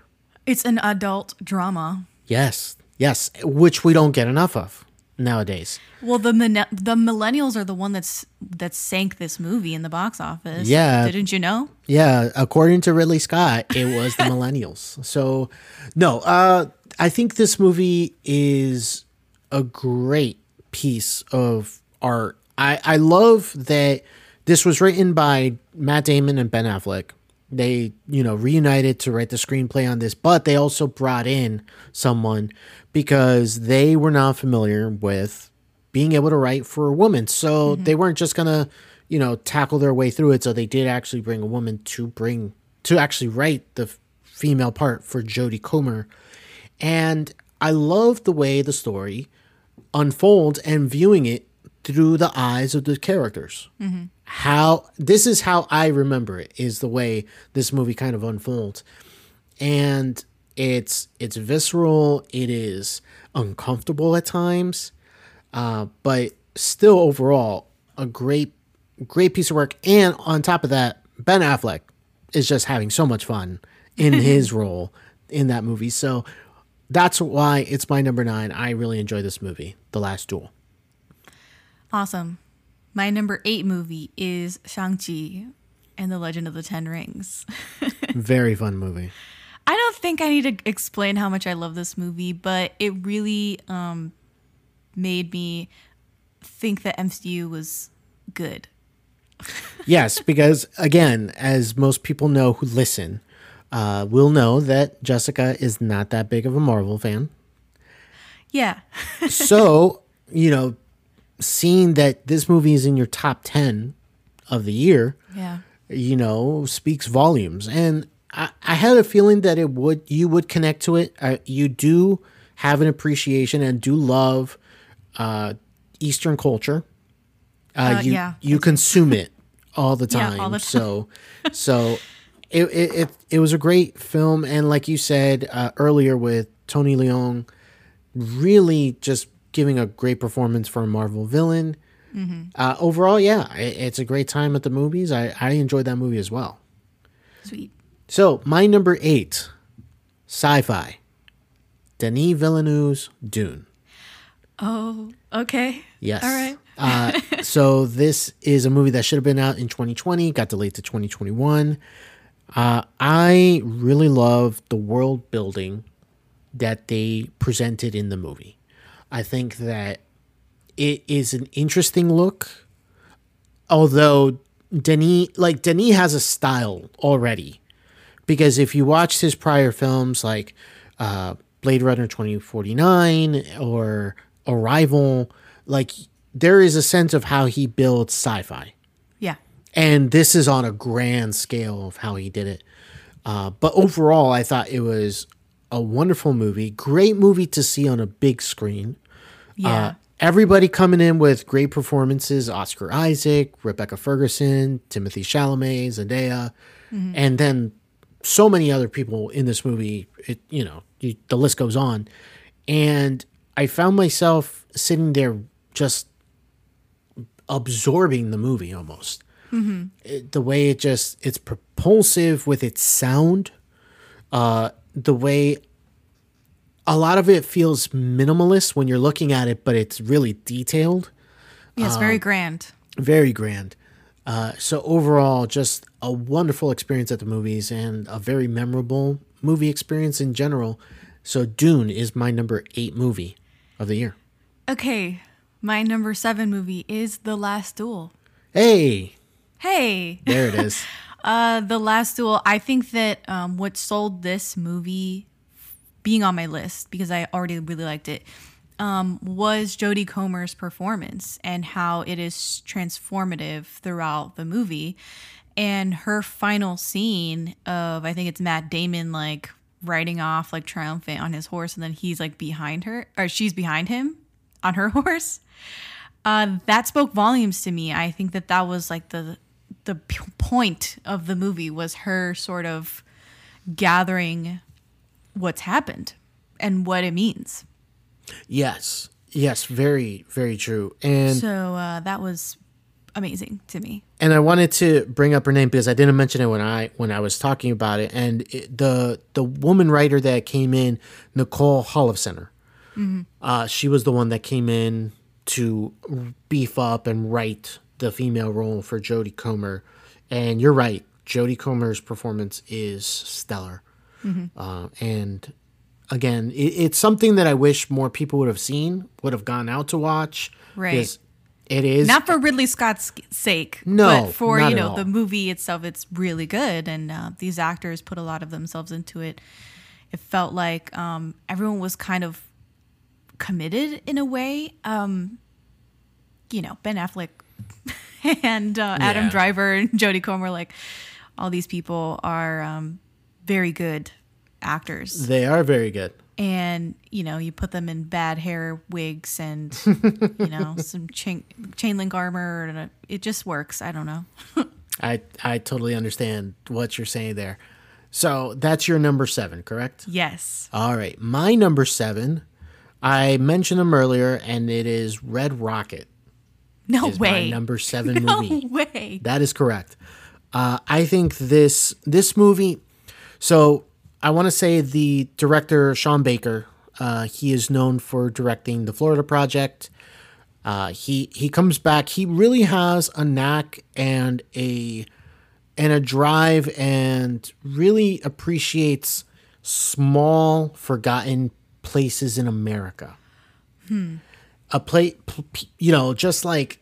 It's an adult drama. Yes, yes, which we don't get enough of nowadays. Well, the the millennials are the one that's that sank this movie in the box office. Yeah. Didn't you know? Yeah, according to Ridley Scott, it was the millennials. So, no, uh, I think this movie is a great piece of art. I, I love that this was written by Matt Damon and Ben Affleck. They, you know, reunited to write the screenplay on this, but they also brought in someone because they were not familiar with being able to write for a woman. So mm-hmm. they weren't just gonna, you know, tackle their way through it. So they did actually bring a woman to bring to actually write the f- female part for Jodie Comer. And I love the way the story unfolds and viewing it through the eyes of the characters. Mm-hmm. How this is how I remember it is the way this movie kind of unfolds. And it's it's visceral, it is uncomfortable at times, uh, but still overall a great great piece of work. And on top of that, Ben Affleck is just having so much fun in his role in that movie. So that's why it's my number nine. I really enjoy this movie, The Last Duel. Awesome. My number eight movie is Shang-Chi and the Legend of the Ten Rings. Very fun movie. I don't think I need to explain how much I love this movie, but it really um, made me think that MCU was good. yes, because again, as most people know who listen, uh, will know that Jessica is not that big of a Marvel fan. Yeah. so, you know, seeing that this movie is in your top 10 of the year, Yeah. you know, speaks volumes. And I, I had a feeling that it would, you would connect to it. Uh, you do have an appreciation and do love uh, Eastern culture. Uh, Uh, you, yeah, you consume it all the time. Yeah, all the time. So, so it, it, it, it was a great film. And like you said uh, earlier with Tony Leung, really just giving a great performance for a Marvel villain. Uh, overall, yeah, it, it's a great time at the movies. I, I enjoyed that movie as well. Sweet. So, my number eight, sci fi, Denis Villeneuve's Dune. Oh, okay. Yes. All right. uh, so, this is a movie that should have been out in 2020, got delayed to 2021. Uh, I really love the world building that they presented in the movie. I think that it is an interesting look, although Denis, like Denis, has a style already. Because if you watch his prior films, like uh, Blade Runner 2049 or Arrival, like there is a sense of how he builds sci-fi Yeah. and this is on a grand scale of how he did it. Uh, but overall, I thought it was a wonderful movie, great movie to see on a big screen. Yeah. Uh, everybody coming in with great performances: Oscar Isaac, Rebecca Ferguson, Timothée Chalamet, Zendaya, and then so many other people in this movie. It you know you, the list goes on, and I found myself sitting there just absorbing the movie almost. It- the way it just it's propulsive with its sound, uh, the way a lot of it feels minimalist when you're looking at it, but it's really detailed, yes, uh, very grand. very grand. Uh, so overall, just a wonderful experience at the movies and a very memorable movie experience in general. So Dune is my number eight movie of the year. Okay. My number seven movie is The Last Duel. Hey, Hey. there it is. Uh, The Last Duel. I think that um, what sold this movie being on my list because I already really liked it um, was Jodie Comer's performance and how it is transformative throughout the movie. And her final scene of I think it's Matt Damon like riding off like triumphant on his horse, and then he's like behind her or she's behind him on her horse. Uh, that spoke volumes to me. I think that that was like the the point of the movie was her sort of gathering what's happened and what it means. yes, yes, very, very true. And So uh, that was amazing to me. and I wanted to bring up her name because I didn't mention it when I when I was talking about it. And it, the the woman writer that came in, Nicole Holofcener, uh, she was the one that came in to beef up and write the female role for Jodie Comer. And you're right, Jodie Comer's performance is stellar. Uh, and again, it, it's something that I wish more people would have seen, would have gone out to watch. Right. It is Not for Ridley Scott's sake, No, but for you know the movie itself. It's really good, and uh, these actors put a lot of themselves into it. It felt like um, everyone was kind of committed in a way. Um, you know, Ben Affleck and uh, Adam Yeah. Driver and Jodie Comer, like all these people are um, very good actors. They are very good. and you know you put them in bad hair wigs and you know some chain chain link armor and a, it just works i don't know I I totally understand what you're saying there. So that's your number seven, correct? yes All right, my number seven. I mentioned them earlier, and it is Red Rocket. no way number seven no movie. way That is correct. Uh, I think this this movie. So I want to say the director Sean Baker. Uh, he is known for directing the Florida Project. Uh, he he comes back. He really has a knack and a and a drive, and really appreciates small, forgotten places in America. A play, you know, just like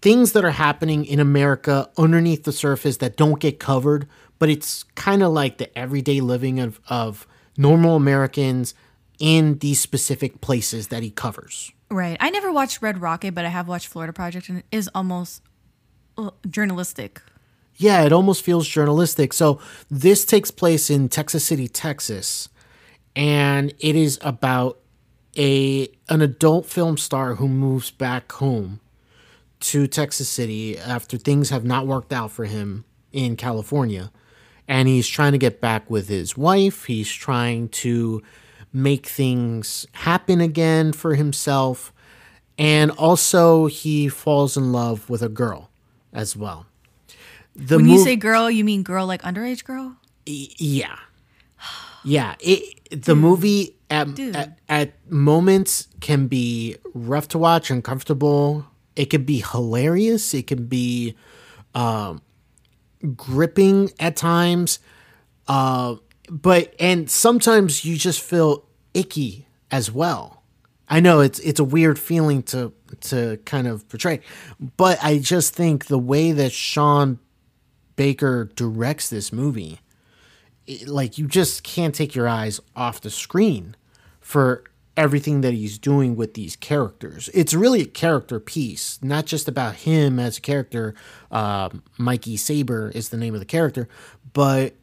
things that are happening in America underneath the surface that don't get covered, but it's kind of like the everyday living of, of normal Americans in these specific places that he covers. right i never watched red rocket but i have watched florida project and it is almost uh, journalistic Yeah, it almost feels journalistic. So this takes place in Texas City, Texas, and it is about a an adult film star who moves back home to Texas City after things have not worked out for him in California. And he's trying to get back with his wife. He's trying to make things happen again for himself. And also he falls in love with a girl as well. The when you mov- say girl you mean girl like underage girl yeah yeah it the movie at, at at moments can be rough to watch uncomfortable it can be hilarious it can be um gripping at times uh but and sometimes you just feel icky as well. I know it's it's a weird feeling to to kind of portray but i just think the way that sean baker directs this movie it- like you just can't take your eyes off the screen for everything that he's doing with these characters. It's really a character piece, not just about him as a character. Um, Mikey Saber is the name of the character, but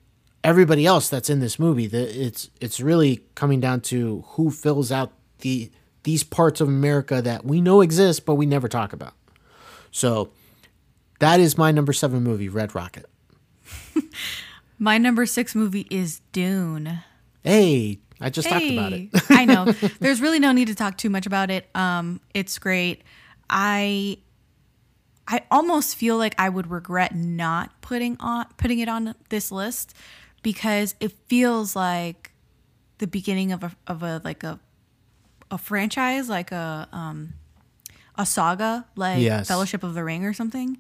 everybody else that's in this movie. That it's it's really coming down to who fills out the these parts of America that we know exist but we never talk about. So that is my number seven movie, Red Rocket. my number six movie is dune Hey, I just talked about it. I know. There's really no need to talk too much about it. Um, it's great. I I almost feel like I would regret not putting on putting it on this list because it feels like the beginning of a of a like a a franchise, like a um a saga, like Yes. Fellowship of the Ring or something.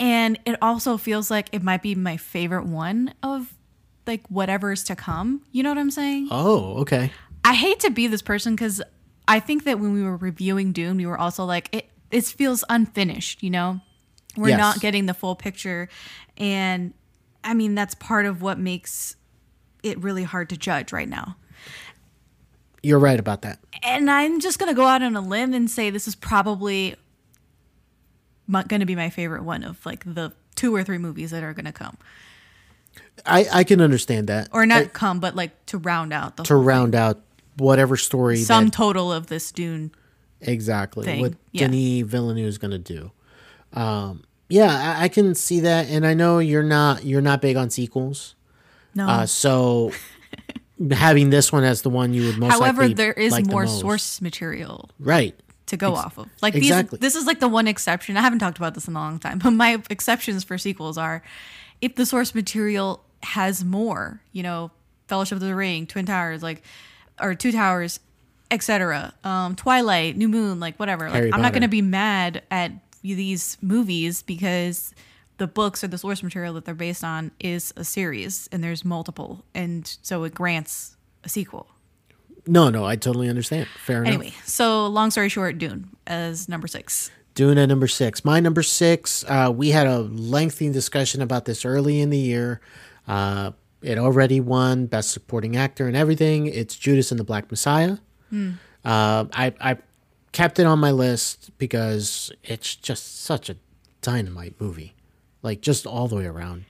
And it also feels like it might be my favorite one of like whatever's to come. You know what I'm saying? Oh, okay. I hate to be this person because I think that when we were reviewing Dune, we were also like, it, it feels unfinished, you know? We're Yes. not getting the full picture. And I mean, that's part of what makes it really hard to judge right now. You're right about that. And I'm just going to go out on a limb and say this is probably going to be my favorite one of like the two or three movies that are going to come. I, I can understand that. Or not Uh, come, but like to round out the to round out whatever story sum that total of this Dune. exactly thing. what Yeah. Denis Villeneuve is going to do. Um, yeah, I, I can see that, and I know you're not you're not big on sequels, No. uh, so having this one as the one you would most However, there is like more most. source material right? to go off of. Like exactly. these, this is like the one exception. I haven't talked about this in a long time, but my exceptions for sequels are if the source material has more, you know, Fellowship of the Ring, Twin Towers, like, or Two Towers, etc. Um, Twilight, New Moon, like whatever. Like, Harry I'm not Potter. to be mad at these movies because the books or the source material that they're based on is a series and there's multiple, and so it grants a sequel. No, no, I totally understand. Fair enough. Anyway, so long story short, Dune as number six. Dune at number six. My number six, uh, we had a lengthy discussion about this early in the year. Uh, it already won Best Supporting Actor and everything. It's Judas and the Black Messiah. Uh, I, I kept it on my list because it's just such a dynamite movie. Like, just all the way around.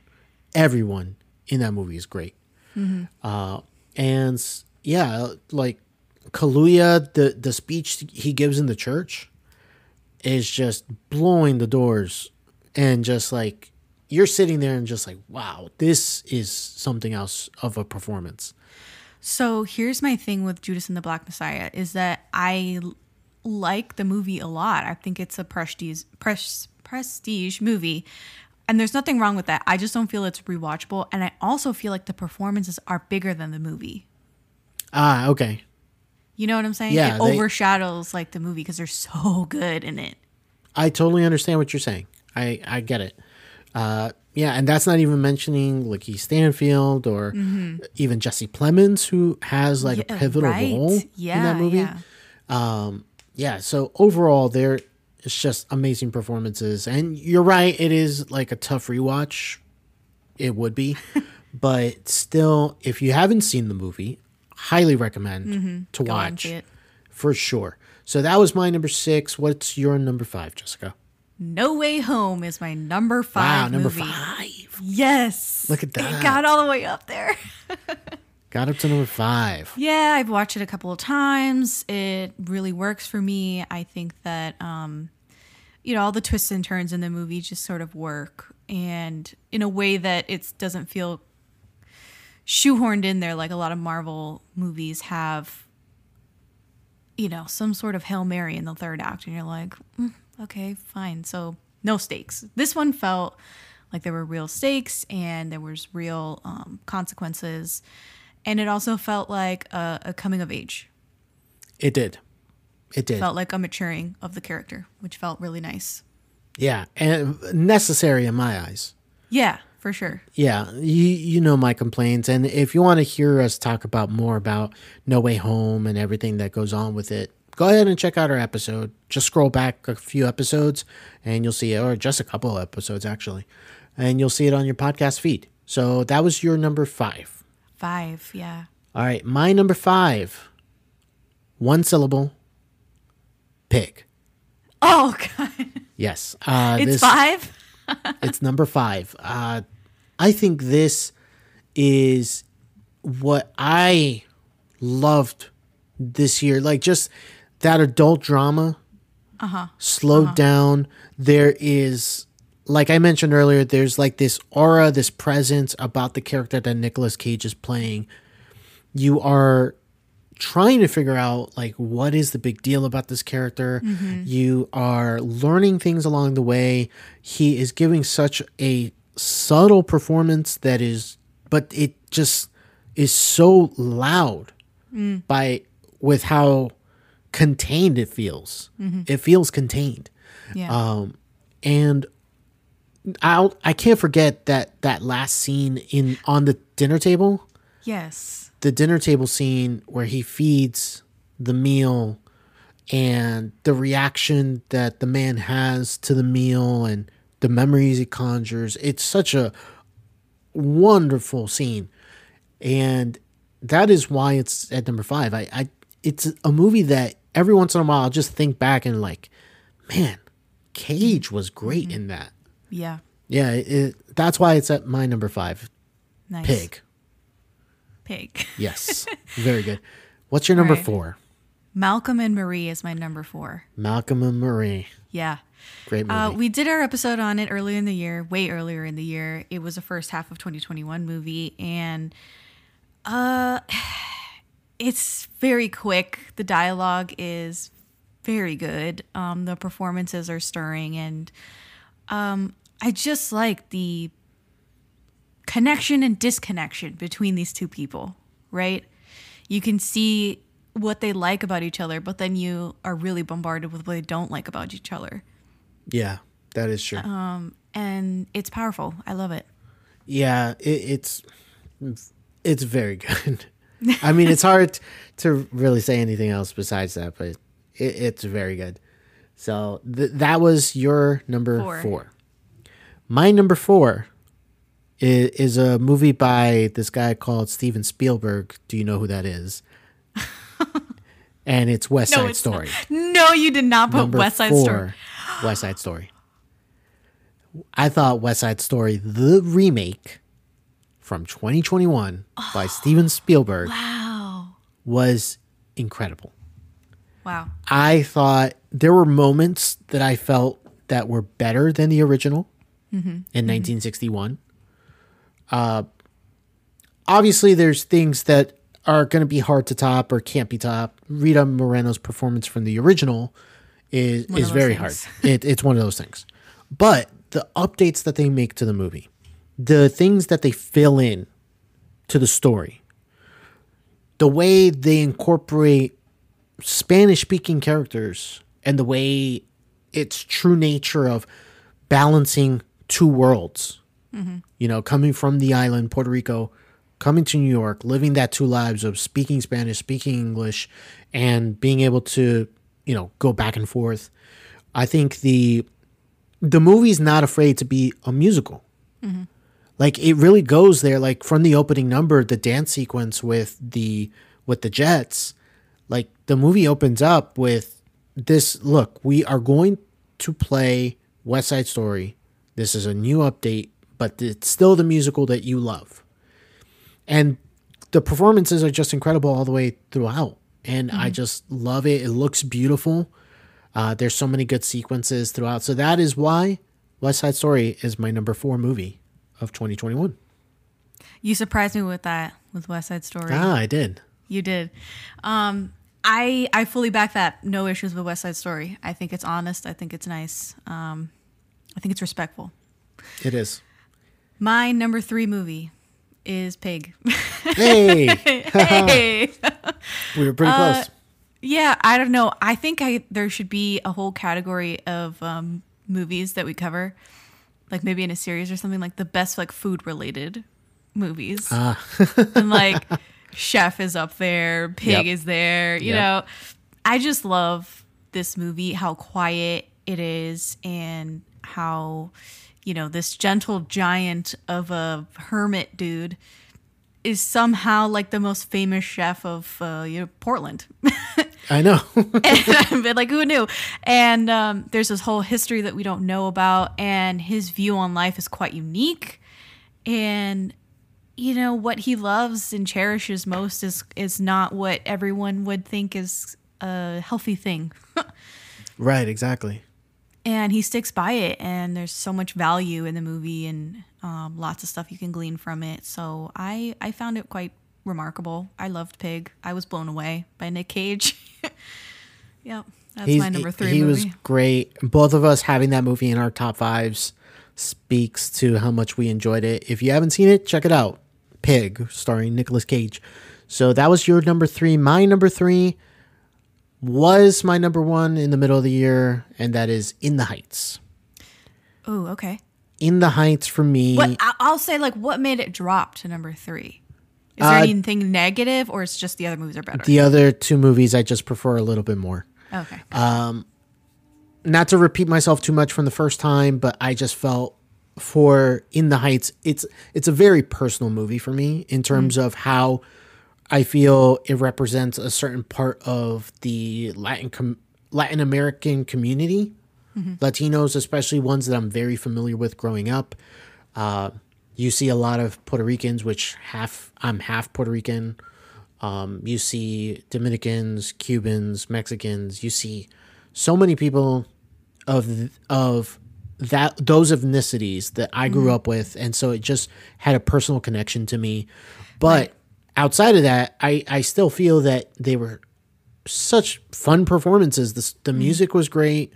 Everyone in that movie is great. Uh, and yeah, like Kaluuya, the the speech he gives in the church is just blowing the doors, and just like you're sitting there and just like, wow, this is something else of a performance. So here's my thing with Judas and the Black Messiah is that i like the movie a lot. I think it's a prestige pres, prestige movie. And there's nothing wrong with that. I just don't feel it's rewatchable and I also feel like the performances are bigger than the movie. Ah, okay. You know what I'm saying? Yeah, it they- overshadows like the movie because they're so good in it. I totally understand what you're saying. I I get it. Uh, yeah, and that's not even mentioning Lakeith Stanfield or even Jesse Plemons, who has like a Mm-hmm. Pivotal right. role in that movie. yeah. Yeah, so overall, there it's just amazing performances, and you're right. It is like a tough rewatch. It would be, but still, if you haven't seen the movie, highly recommend to Mm-hmm. Go on, watch for sure. So that was my number six. What's your number five, Jessica? No Way Home is my number five. Wow, number movie. five. Yes. Look at that. It got all the way up there. Got up to number five. Yeah, I've watched it a couple of times. It really works for me. I think that um you know, all the twists and turns in the movie just sort of work and in a way that it doesn't feel shoehorned in there like a lot of Marvel movies have you know, some sort of Hail Mary in the third act and you're like, "Mm, okay, fine. So, no stakes. This one felt like there were real stakes and there was real um, consequences and it also felt like a, a coming of age It did. It did. felt like a maturing of the character which felt really nice yeah, and necessary in my eyes. yeah for sure Yeah, you you know my complaints, and if you want to hear us talk about more about No Way Home and everything that goes on with it, go ahead and check out our episode. Just scroll back a few episodes, and you'll see it, or just a couple of episodes actually, and you'll see it on your podcast feed. So that was your number five. five yeah All right, my number five. One syllable. Pig. oh god Yes. Uh, it's this- five it's number five. Uh, I think this is what I loved this year. Like just that adult drama, slowed down. There is, like I mentioned earlier, there's like this aura, this presence about the character that Nicolas Cage is playing. You are trying to figure out like what is the big deal about this character. Mm-hmm. You are learning things along the way. He is giving such a subtle performance that is but it just is so loud mm. by with how contained it feels. Mm-hmm. It feels contained. yeah Um, and I'll I can't forget that that last scene in on the dinner table yes the dinner table scene where he feeds the meal and the reaction that the man has to the meal and the memories he conjures it's such a wonderful scene. And that is why it's at number five. I, I it's a movie that every once in a while i'll just think back and like man cage was great mm-hmm. in that. Yeah. Yeah it- that's why it's at my number five nice. pig pig Yes. Very good. What's your number Right. four? malcolm and marie is my number four Malcolm and Marie. yeah Great movie. Uh, we did our episode on it earlier in the year, way earlier in the year. It was a first half of 2021 movie, and uh, it's very quick. The dialogue is very good. Um, the performances are stirring, and um, I just like the connection and disconnection between these two people. Right? You can see what they like about each other, but then you are really bombarded with what they don't like about each other yeah, that is true. Um, and it's powerful. I love it. yeah, it, it's it's very good. I mean, it's hard to really say anything else besides that, but it, it's very good. So th- that was your number Four. four. My number four is, is a movie by this guy called Steven Spielberg. Do you know who that is? and it's West Side it's Story. No, you did not put Number West Side four, Story. West Side Story. I thought West Side Story, the remake from 2021 by Steven Spielberg Wow. was incredible. Wow. I thought there were moments that I felt that were better than the original mm-hmm. in mm-hmm. 1961. Uh, obviously, there's things that are going to be hard to top or can't be topped. Rita Moreno's performance from the original is One is very things. hard. It, it's one of those things. But the updates that they make to the movie, the things that they fill in to the story, the way they incorporate Spanish speaking characters and the way its true nature of balancing two worlds. You know, coming from the island, Puerto Rico, coming to New York, living that two lives of speaking Spanish, speaking English, and being able to, you know, go back and forth. I think the the movie's not afraid to be a musical. Mm-hmm. Like it really goes there. Like from the opening number, the dance sequence with the with the Jets, like the movie opens up with this look we are going to play west side story this is a new update but it's still the musical that you love and the performances are just incredible all the way throughout and i just love it it looks beautiful uh, there's so many good sequences throughout so that is why west side story is my number four movie of 2021 You surprised me with that with West Side Story. ah i did You did. Um, I I fully back that. No issues with West Side Story. I think it's honest. I think it's nice. Um, I think it's respectful. it is My number three movie is Pig. hey hey. we were pretty Uh, close Yeah, I don't know. I think I there should be a whole category of um, movies that we cover, like maybe in a series or something like the best like food related movies. and like Chef is up there, Pig Yep. is there. You Yep. know, I just love this movie. How quiet it is, and how you know this gentle giant of a hermit dude is somehow like the most famous chef of uh, you know, Portland. i know. But like who knew? And um, there's this whole history that we don't know about and his view on life is quite unique. And you know what he loves and cherishes most is is not what everyone would think is a healthy thing. Right exactly and he sticks by it and there's so much value in the movie and um, lots of stuff you can glean from it so i i found it quite remarkable i loved pig i was blown away by nick cage yep that's He's- my number three He movie was great. Both of us having that movie in our top fives speaks to how much we enjoyed it. If you haven't seen it, check it out. Pig, starring Nicolas Cage. So that was your number three. My number three was my number one in the middle of the year, and that is In the Heights. oh okay In the Heights for me. what i'll say like what made it drop to number three is there Uh, anything negative or it's just the other movies are better The other two movies I just prefer a little bit more. okay Um, not to repeat myself too much from the first time, but I just felt for In the Heights, it's it's a very personal movie for me in terms of how I feel it represents a certain part of the Latin com- Latin American community, Latinos, especially ones that I'm very familiar with growing up. Uh, you see a lot of Puerto Ricans, which half I'm half Puerto Rican. Um, you see Dominicans, Cubans, Mexicans. You see so many people of of that those ethnicities that I grew up with, and so it just had a personal connection to me. But outside of that, I I still feel that they were such fun performances. The the music was great.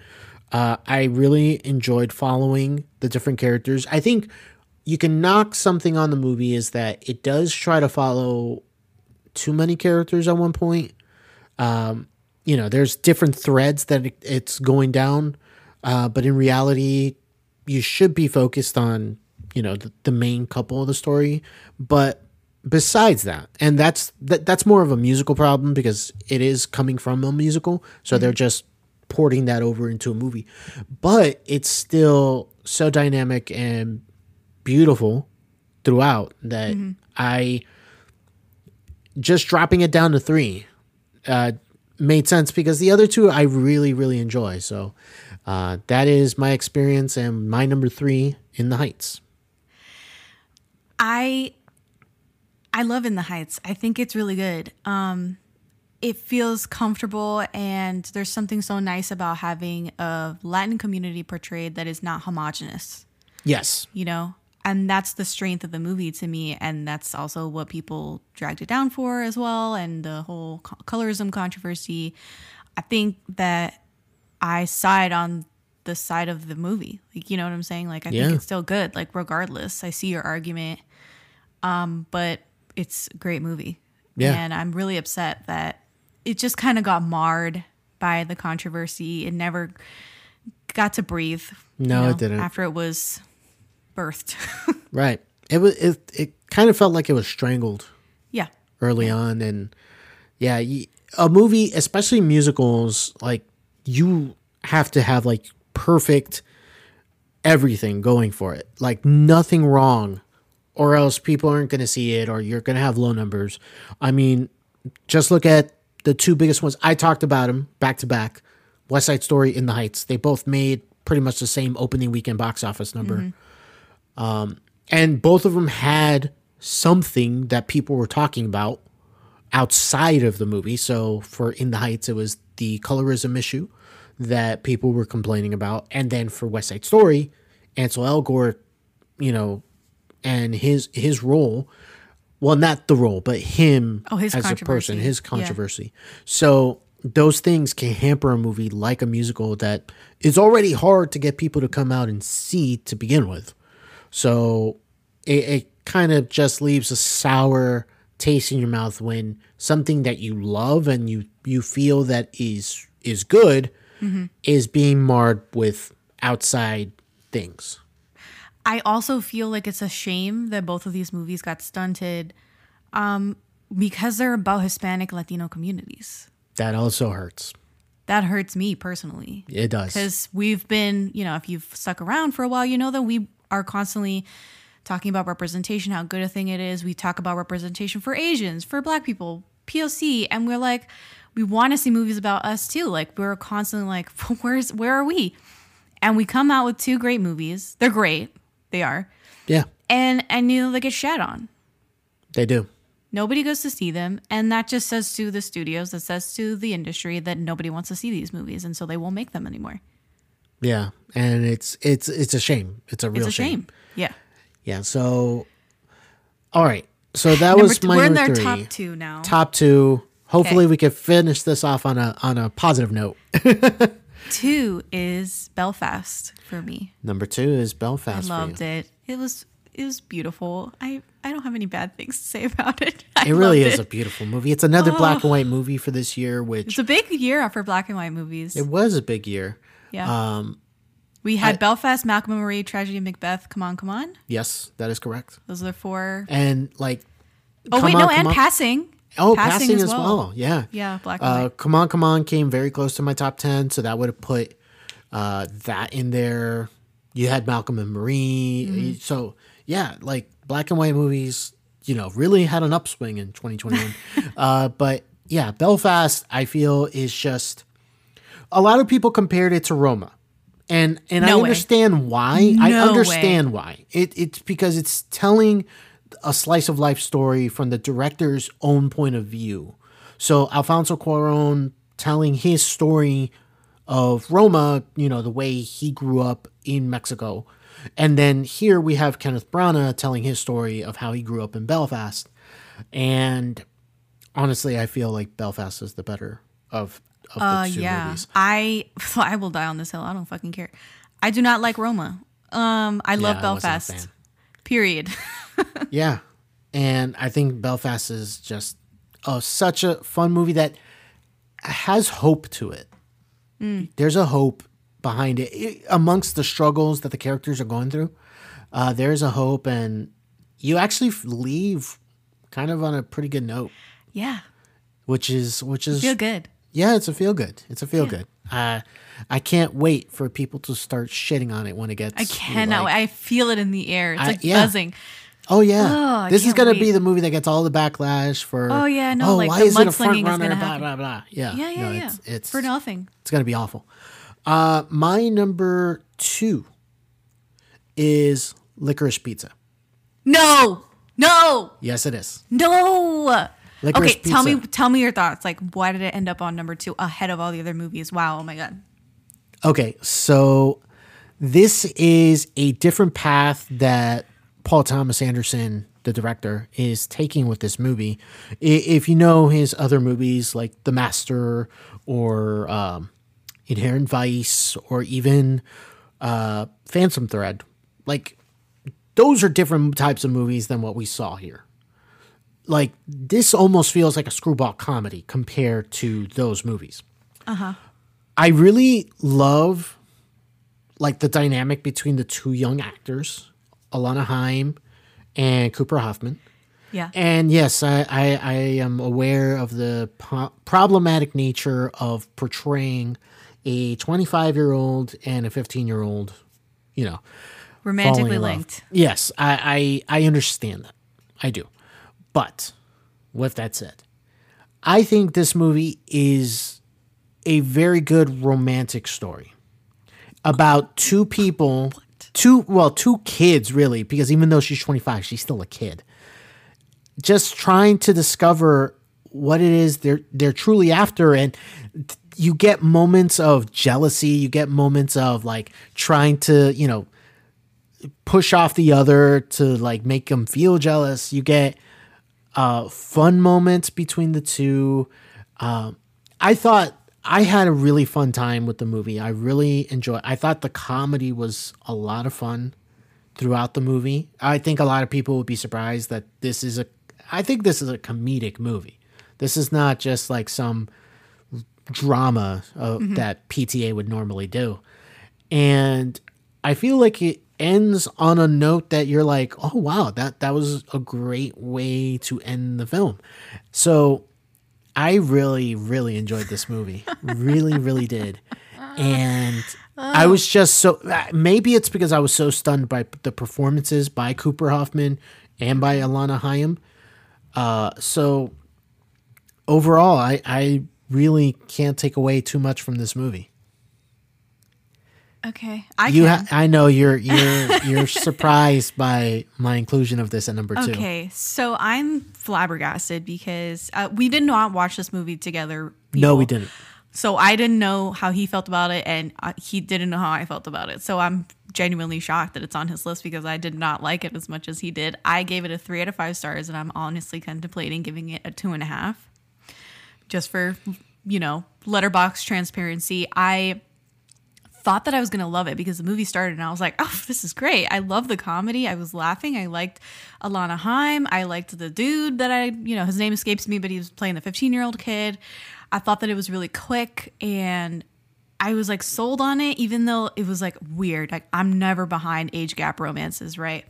Uh, I really enjoyed following the different characters. I think you can knock something on the movie is that it does try to follow too many characters at one point. Um, you know, there's different threads that it, it's going down, uh, but in reality, you should be focused on you know the, the main couple of the story. But besides that, and that's that, that's more of a musical problem because it is coming from a musical, so they're just porting that over into a movie. But it's still so dynamic and beautiful throughout that I just dropping it down to three uh, made sense because the other two I really, really enjoy. So uh, that is my experience and my number three in the Heights. I I love In the Heights. I think it's really good. Um, it feels comfortable, and there's something so nice about having a Latin community portrayed that is not homogenous. Yes. You know, and that's the strength of the movie to me, and that's also what people dragged it down for as well, and the whole co- colorism controversy. I think that I side on the side of the movie. Like, you know what I'm saying? Like, I Yeah. think it's still good. Like, regardless, I see your argument. Um, but it's a great movie. Yeah. And I'm really upset that it just kind of got marred by the controversy. It never got to breathe. you No, it didn't. After it was birthed. Right. It was it it kind of felt like it was strangled yeah. early on and yeah, a movie, especially musicals, like you have to have like perfect everything going for it. Like nothing wrong or else people aren't going to see it or you're going to have low numbers. I mean, just look at the two biggest ones. I talked about them back to back. West Side Story in the Heights. They both made pretty much the same opening weekend box office number. Um, and both of them had something that people were talking about outside of the movie. So for In the Heights, it was the colorism issue that people were complaining about, and then for West Side Story, Ansel Elgort, you know, and his his role. Well, not the role, but him Oh, his as a person, controversy. his Yeah. controversy. So those things can hamper a movie like a musical that is already hard to get people to come out and see to begin with. So it, it kind of just leaves a sour taste in your mouth when something that you love and you you feel that is is good mm-hmm. is being marred with outside things. I also feel like it's a shame that both of these movies got stunted um, because they're about Hispanic Latino communities. That also hurts. That hurts me personally. It does. because we've been, you know, if you've stuck around for a while, you know that we are constantly talking about representation, how good a thing it is. We talk about representation for Asians, for Black people, POC, and we're like, we want to see movies about us too. Like we're constantly like, where's where are we? And we come out with two great movies. They're great, they are, Yeah, and and you know they get shat on. they do. Nobody goes to see them, and that just says to the studios, that says to the industry that nobody wants to see these movies, and so they won't make them anymore. Yeah, and it's it's it's a shame. It's a real It's a shame. Yeah. Yeah. So, all right. So that was two- my we're in their three. top two now. Top two. Hopefully, Okay. we can finish this off on a on a positive note. Two is Belfast for me. Number two is I Belfast. for loved it. It was it was beautiful. I I don't have any bad things to say about it. I It really is a beautiful movie. It's another black and white movie for this year, which It's a big year for black and white movies. it was a big year. yeah. Um, we had I- Belfast, Malcolm and Marie, Tragedy of Macbeth. Come on, come on. yes, that is correct. Those are the four And like, Oh wait, On, no, and On- passing. oh, passing, as well. Yeah, Yeah, black and Uh, white. come on, come on came very close to my top ten, so that would have put uh, that in there. You had Malcolm and Marie, Mm-hmm. so yeah, like black and white movies, you know, really had an upswing in 2021. uh, but yeah, Belfast, I feel is just a lot of people compared it to Roma. And and I No way. understand why. I No understand why. It, it's because it's telling a slice of life story from the director's own point of view. So Alfonso Cuarón telling his story of Roma, you know, the way he grew up in Mexico. And then here we have Kenneth Branagh telling his story of how he grew up in Belfast. And honestly, I feel like Belfast is the better of, of the Uh, two yeah. movies. I I will die on this hill. I don't fucking care. I do not like Roma. Um, I love I Belfast. fan. Period. Yeah. And I think Belfast is just uh, such a fun movie that has hope to it. There's a hope behind it. I- amongst the struggles that the characters are going through. Uh, there's a hope, and you actually leave kind of on a pretty good note, yeah. which is which is Feel good. yeah, it's a feel good. It's a feel good. Uh, I can't wait for people to start shitting on it when it gets. I cannot. like- I feel it in the air. It's I- like yeah. buzzing. Oh yeah, Oh, this is gonna wait. be the movie that gets all the backlash for. Oh, yeah, no, like why the is it a front runner? Blah happen. blah blah. Yeah, Yeah, yeah, no, yeah. It's it's, For nothing. it's gonna be awful. Uh, my number two is licorice pizza. No. No, Yes, it is. no. Licorice okay, tell me, tell me your thoughts. Like, why did it end up on number two ahead of all the other movies? Wow, oh my god. Okay, so this is a different path that Paul Thomas Anderson, the director, is taking with this movie. If you know his other movies like The Master or um, Inherent Vice or even uh, Phantom Thread, like those are different types of movies than what we saw here. Like this almost feels like a screwball comedy compared to those movies. I really love like the dynamic between the two young actors, Alana Haim, and Cooper Hoffman. Yeah. And yes, I, I, I am aware of the po- problematic nature of portraying a 25 year old and a 15 year old, you know, Romantically linked. Yes, I, I I understand that. I do. But with that said, I think this movie is a very good romantic story about two people, two well, two kids really, because even though she's 25, she's still a kid. Just trying to discover what it is they're they're truly after and you get moments of jealousy, you get moments of like trying to, you know, push off the other to like make them feel jealous. You get uh, fun moments between the two. Um, I thought I had a really fun time with the movie. I really enjoyed. I thought the comedy was a lot of fun throughout the movie. I think a lot of people would be surprised that this is a. I think this is a comedic movie. This is not just like some drama uh, that PTA would normally do. And I feel like it ends on a note that you're like, oh wow, that that was a great way to end the film. So I really, really enjoyed this movie. really, really did. And I was just so maybe it's because I was so stunned by the performances by Cooper Hoffman and by Alana Haim. Uh, so overall, I, I really can't take away too much from this movie. Okay. I You, ha- I know you're you're you're surprised by my inclusion of this at number two. Okay, so I'm flabbergasted because uh, we did not watch this movie together. No, we didn't. So I didn't know how he felt about it, and uh, he didn't know how I felt about it. So I'm genuinely shocked that it's on his list because I did not like it as much as he did. I gave it a three out of five stars, and I'm honestly contemplating giving it a two and a half, just for you know Letterboxd transparency. I thought that I was going to love it because the movie started and I was like, oh, this is great. I love the comedy. I was laughing. I liked Alana Haim. I liked the dude that I, you know, his name escapes me, but he was playing the 15 year old kid. I thought that it was really quick and I was like sold on it, even though it was like weird. Like, I'm never behind age gap romances, right?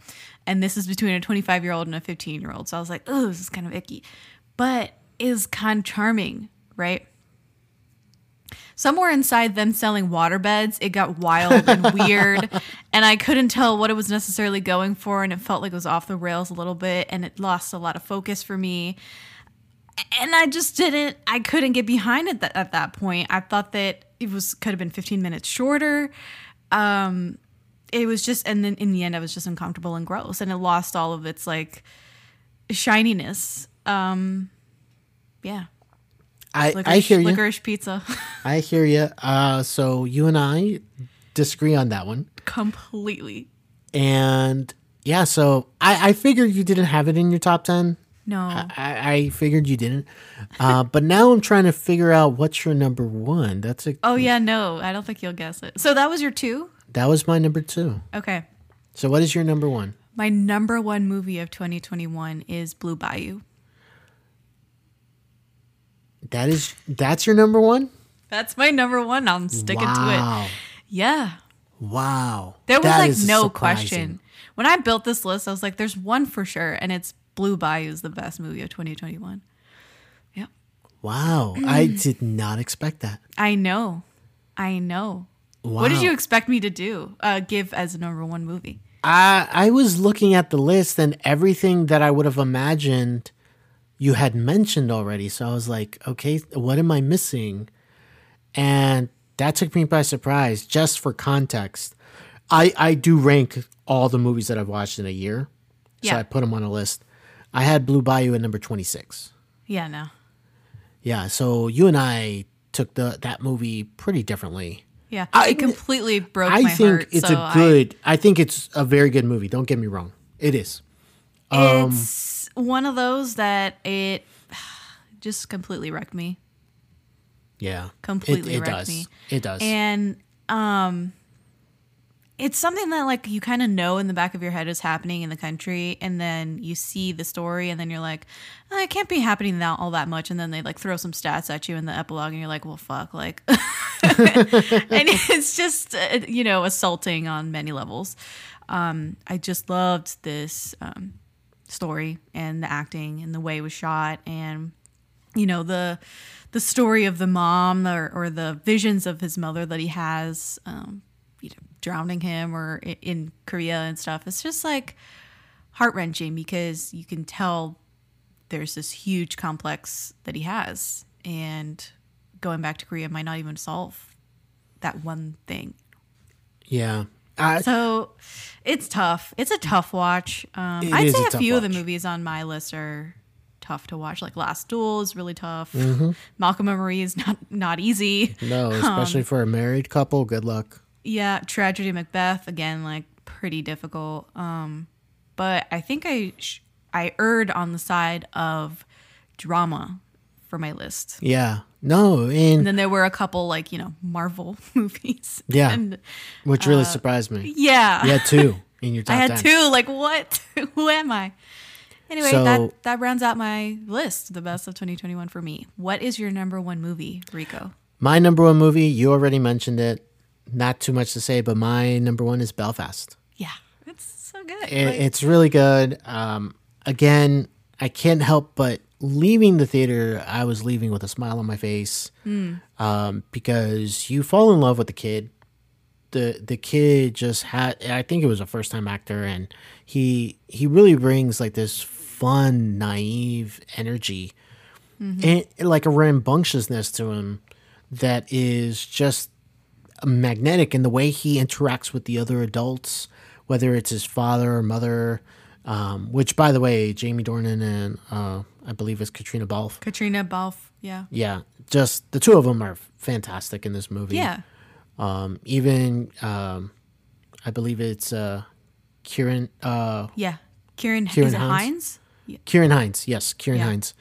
And this is between a 25 year old and a 15 year old. So I was like, oh, this is kind of icky. But is kind of charming, right? Somewhere inside them selling waterbeds, it got wild and weird. And I couldn't tell what it was necessarily going for. And it felt like it was off the rails a little bit. And it lost a lot of focus for me. And I just didn't, I couldn't get behind it th- at that point. I thought that it was, could have been 15 minutes shorter. Um, it was just, and then in the end, I was just uncomfortable and gross. And it lost all of its like shininess. Um, yeah. I, Licorice, I hear you. licorice pizza. I hear you. Uh, so you and I disagree on that one, completely. and yeah. So I, I figured you didn't have it in your top ten. No. I, I figured you didn't. Uh, but now I'm trying to figure out what's your number one. That's a oh yeah, no. I don't think you'll guess it. So that was your two? that was my number two. Okay. So what is your number one? My number one movie of 2021 is Blue Bayou. That is that's your number one. That's my number one. I'm sticking to wow. it. Yeah. Wow. There was That like no surprising. question. When I built this list, I was like, there's one for sure, and it's Blue Bayou is the best movie of 2021. Yep. Wow. I did not expect that. I know. I know. Wow. What did you expect me to do? Uh, give as a number one movie? I I was looking at the list and everything that I would have imagined you had mentioned already. So I was like, okay, what am I missing? And that took me by surprise. Just for context, I I do rank all the movies that I've watched in a year, so I put them on a list. I had Blue Bayou at number 26. Yeah, no. Yeah, so you and I took the that movie pretty differently. Yeah, I- it completely broke it. I my think heart. it's so a good. I, think it's a very good movie. Don't get me wrong. It is. I, it's um, one of those that it just completely wrecked me. Yeah. Completely it, it wrecked does. me. It does. and um it's something that like you kind of know in the back of your head is happening in the country and then you see the story and then you're like oh, it can't be happening that all that much and then they like throw some stats at you in the epilogue and you're like well fuck like and it's just uh, you know assaulting on many levels um i just loved this um story and the acting and the way it was shot and you know the the story of the mom or, or the visions of his mother that he has um, you know, drowning him or in korea and stuff. It's just like heart-wrenching because you can tell there's this huge complex that he has. And going back to korea might not even solve that one thing. Yeah. I, so it's tough it's a tough watch um, i'd say a a, few of the movies on my list are tough to watch like last duel is really tough Mm-hmm. malcolm and marie is not not easy no, Um, especially for a married couple. Good luck. yeah tragedy macbeth again like pretty difficult um but i think i sh- i erred on the side of drama for my list Yeah. No, and, and then there were a couple like you know marvel movies Yeah. and which really surprised me. yeah You had two in your top I had 10. two. Like what? Who am I? Anyway, So- that that rounds out my list. The best of 2021 for me. What is your number one movie, Rico? My number one movie, you already mentioned it. Not too much to say, but my number one is Belfast. Yeah, it's so good. It, Like, it's really good. Um, again, I can't help but leaving the theater. I was leaving with a smile on my face um, because you fall in love with the kid. the The kid just had. I think it was a first time actor, and he he really brings like this fun, naive energy and like a rambunctiousness to him that is just magnetic in the way he interacts with the other adults, whether it's his father or mother. Um, which, by the way, Jamie Dornan and uh, I believe it's Caitríona Balfe. Caitríona Balfe. Yeah. Yeah, just the two of them are fantastic in this movie. Yeah. Um, even um, I believe it's uh, Ciarán uh, Yeah. Ciarán, Ciarán is it Hinds? Hinds? Yeah. Ciarán Hinds. Yes, Ciarán Yeah. Hinds.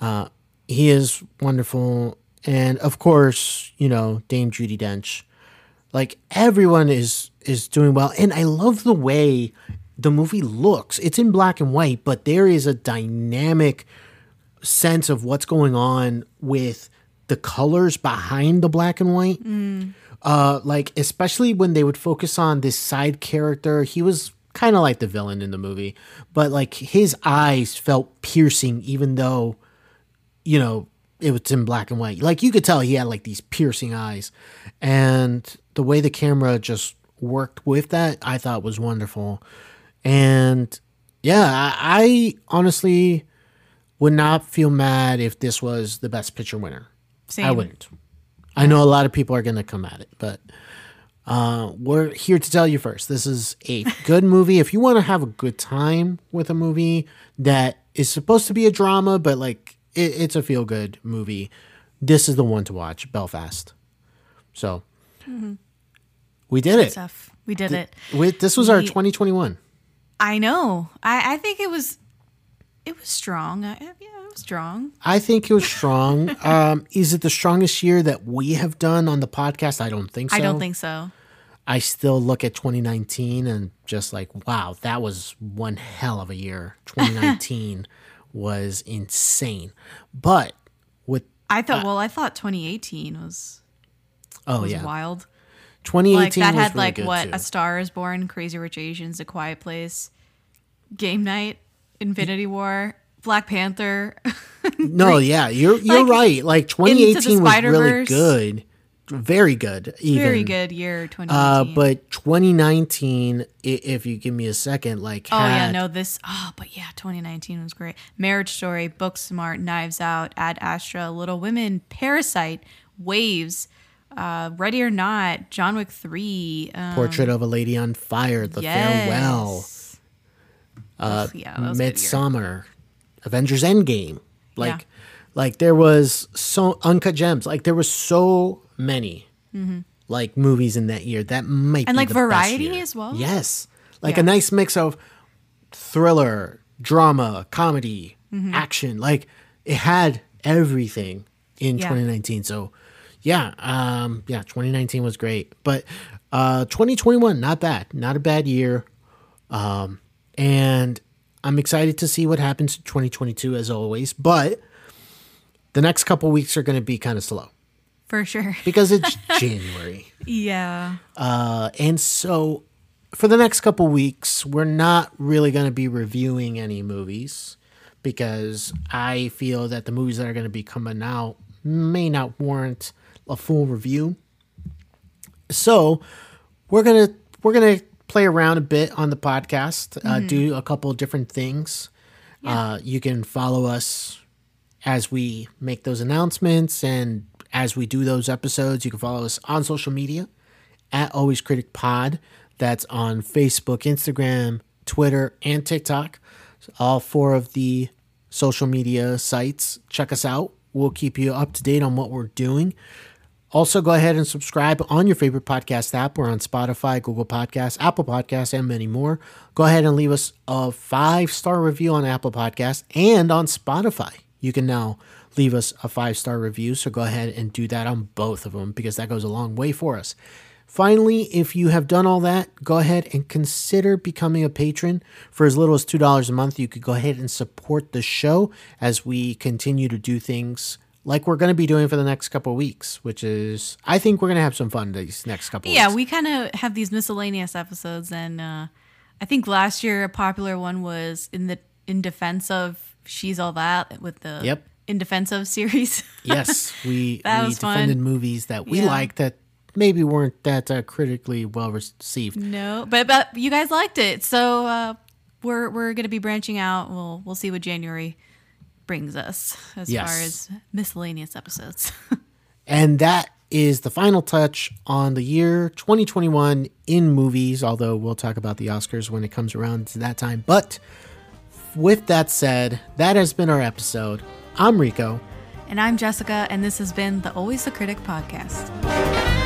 Uh, he is wonderful, and of course, you know Dame Judi Dench. Like everyone is is doing well, and I love the way the movie looks. It's in black and white, but there is a dynamic sense of what's going on with the colors behind the black and white. Uh, like especially when they would focus on this side character, he was kind of like the villain in the movie, but like his eyes felt piercing, even though, you know, it was in black and white. Like you could tell he had like these piercing eyes, and the way the camera just worked with that, I thought was wonderful. And yeah, I, I honestly would not feel mad if this was the best picture winner. Same. I wouldn't. I know a lot of people are going to come at it, but uh, we're here to tell you first. This is a good movie. If you want to have a good time with a movie that is supposed to be a drama, but like it, it's a feel good movie, this is the one to watch. Belfast. So we did it. Stuff. We did it. We, this was our 2021. I know. I, I think it was it was strong. I, yeah, it was strong. I think it was strong. um, is it the strongest year that we have done on the podcast? I don't think so. I don't think so. I still look at 2019 and just like, wow, that was one hell of a year. 2019 was insane. But with I thought. well, I thought 2018 was oh was yeah, wild. 2018 Like that had really like what too. A Star Is Born, Crazy Rich Asians, A Quiet Place, Game Night, Infinity War, Black Panther. no, yeah, you're you're Like, right. Like 2018 was really good, very good, even. Very good year 2018. Uh, but 2019, if you give me a second, like Oh yeah, had- no, this. Oh, but yeah, 2019 was great. Marriage Story, Booksmart, Knives Out, Ad Astra, Little Women, Parasite, Waves, uh, Ready or Not, John Wick Three, um, Portrait of a Lady on Fire, The Farewell, Ugh, yeah, that was a good year. Midsommar. Avengers Endgame. Like Yeah. like there was so uncut gems. Like there was so many like movies in that year. That might Mm-hmm. And, be like, the best variety as well? Yes. Like Yeah. a nice mix of thriller, drama, comedy, Mm-hmm. action. Like it had everything in Yeah. 2019. So yeah, um, yeah, 2019 was great. But uh 2021, not bad. Not a bad year. Um, and I'm excited to see what happens in 2022 as always. But the next couple weeks are going to be kind of slow For sure. because it's January. Yeah. Uh, and so for the next couple weeks, we're not really going to be reviewing any movies because I feel that the movies that are going to be coming out may not warrant a full review. So we're gonna we're gonna play around a bit on the podcast, uh, do a couple of different things. Uh, you can follow us as we make those announcements and as we do those episodes. You can follow us on social media at Always Critic Pod. That's on Facebook, Instagram, Twitter, and TikTok. All four of the social media sites. Check us out. We'll keep you up to date on what we're doing. Also, go ahead and subscribe on your favorite podcast app. We're on Spotify, Google Podcasts, Apple Podcasts, and many more. Go ahead and leave us a five star review on Apple Podcasts and on Spotify. You can now leave us a five star review. So go ahead and do that on both of them because that goes a long way for us. Finally, if you have done all that, go ahead and consider becoming a patron. For as little as $2 a month, you could go ahead and support the show as we continue to do things like we're going to be doing for the next couple of weeks, which is, I think we're going to have some fun these next couple Yeah, weeks. we kind of have these miscellaneous episodes, and uh, I think last year a popular one was in the in defense of she's all that with the Yep. in defense of series. yes, we, That we was fun. defended movies that we Yeah. liked that maybe weren't that uh, critically well received. no, but but you guys liked it, so uh, we're we're gonna be branching out. We'll we'll see what January brings us as Yes. far as miscellaneous episodes. And that is the final touch on the year 2021 in movies, although we'll talk about the Oscars when it comes around to that time. But with that said, that has been our episode. I'm Rico. and I'm Jessica, and this has been the Always the Critic podcast.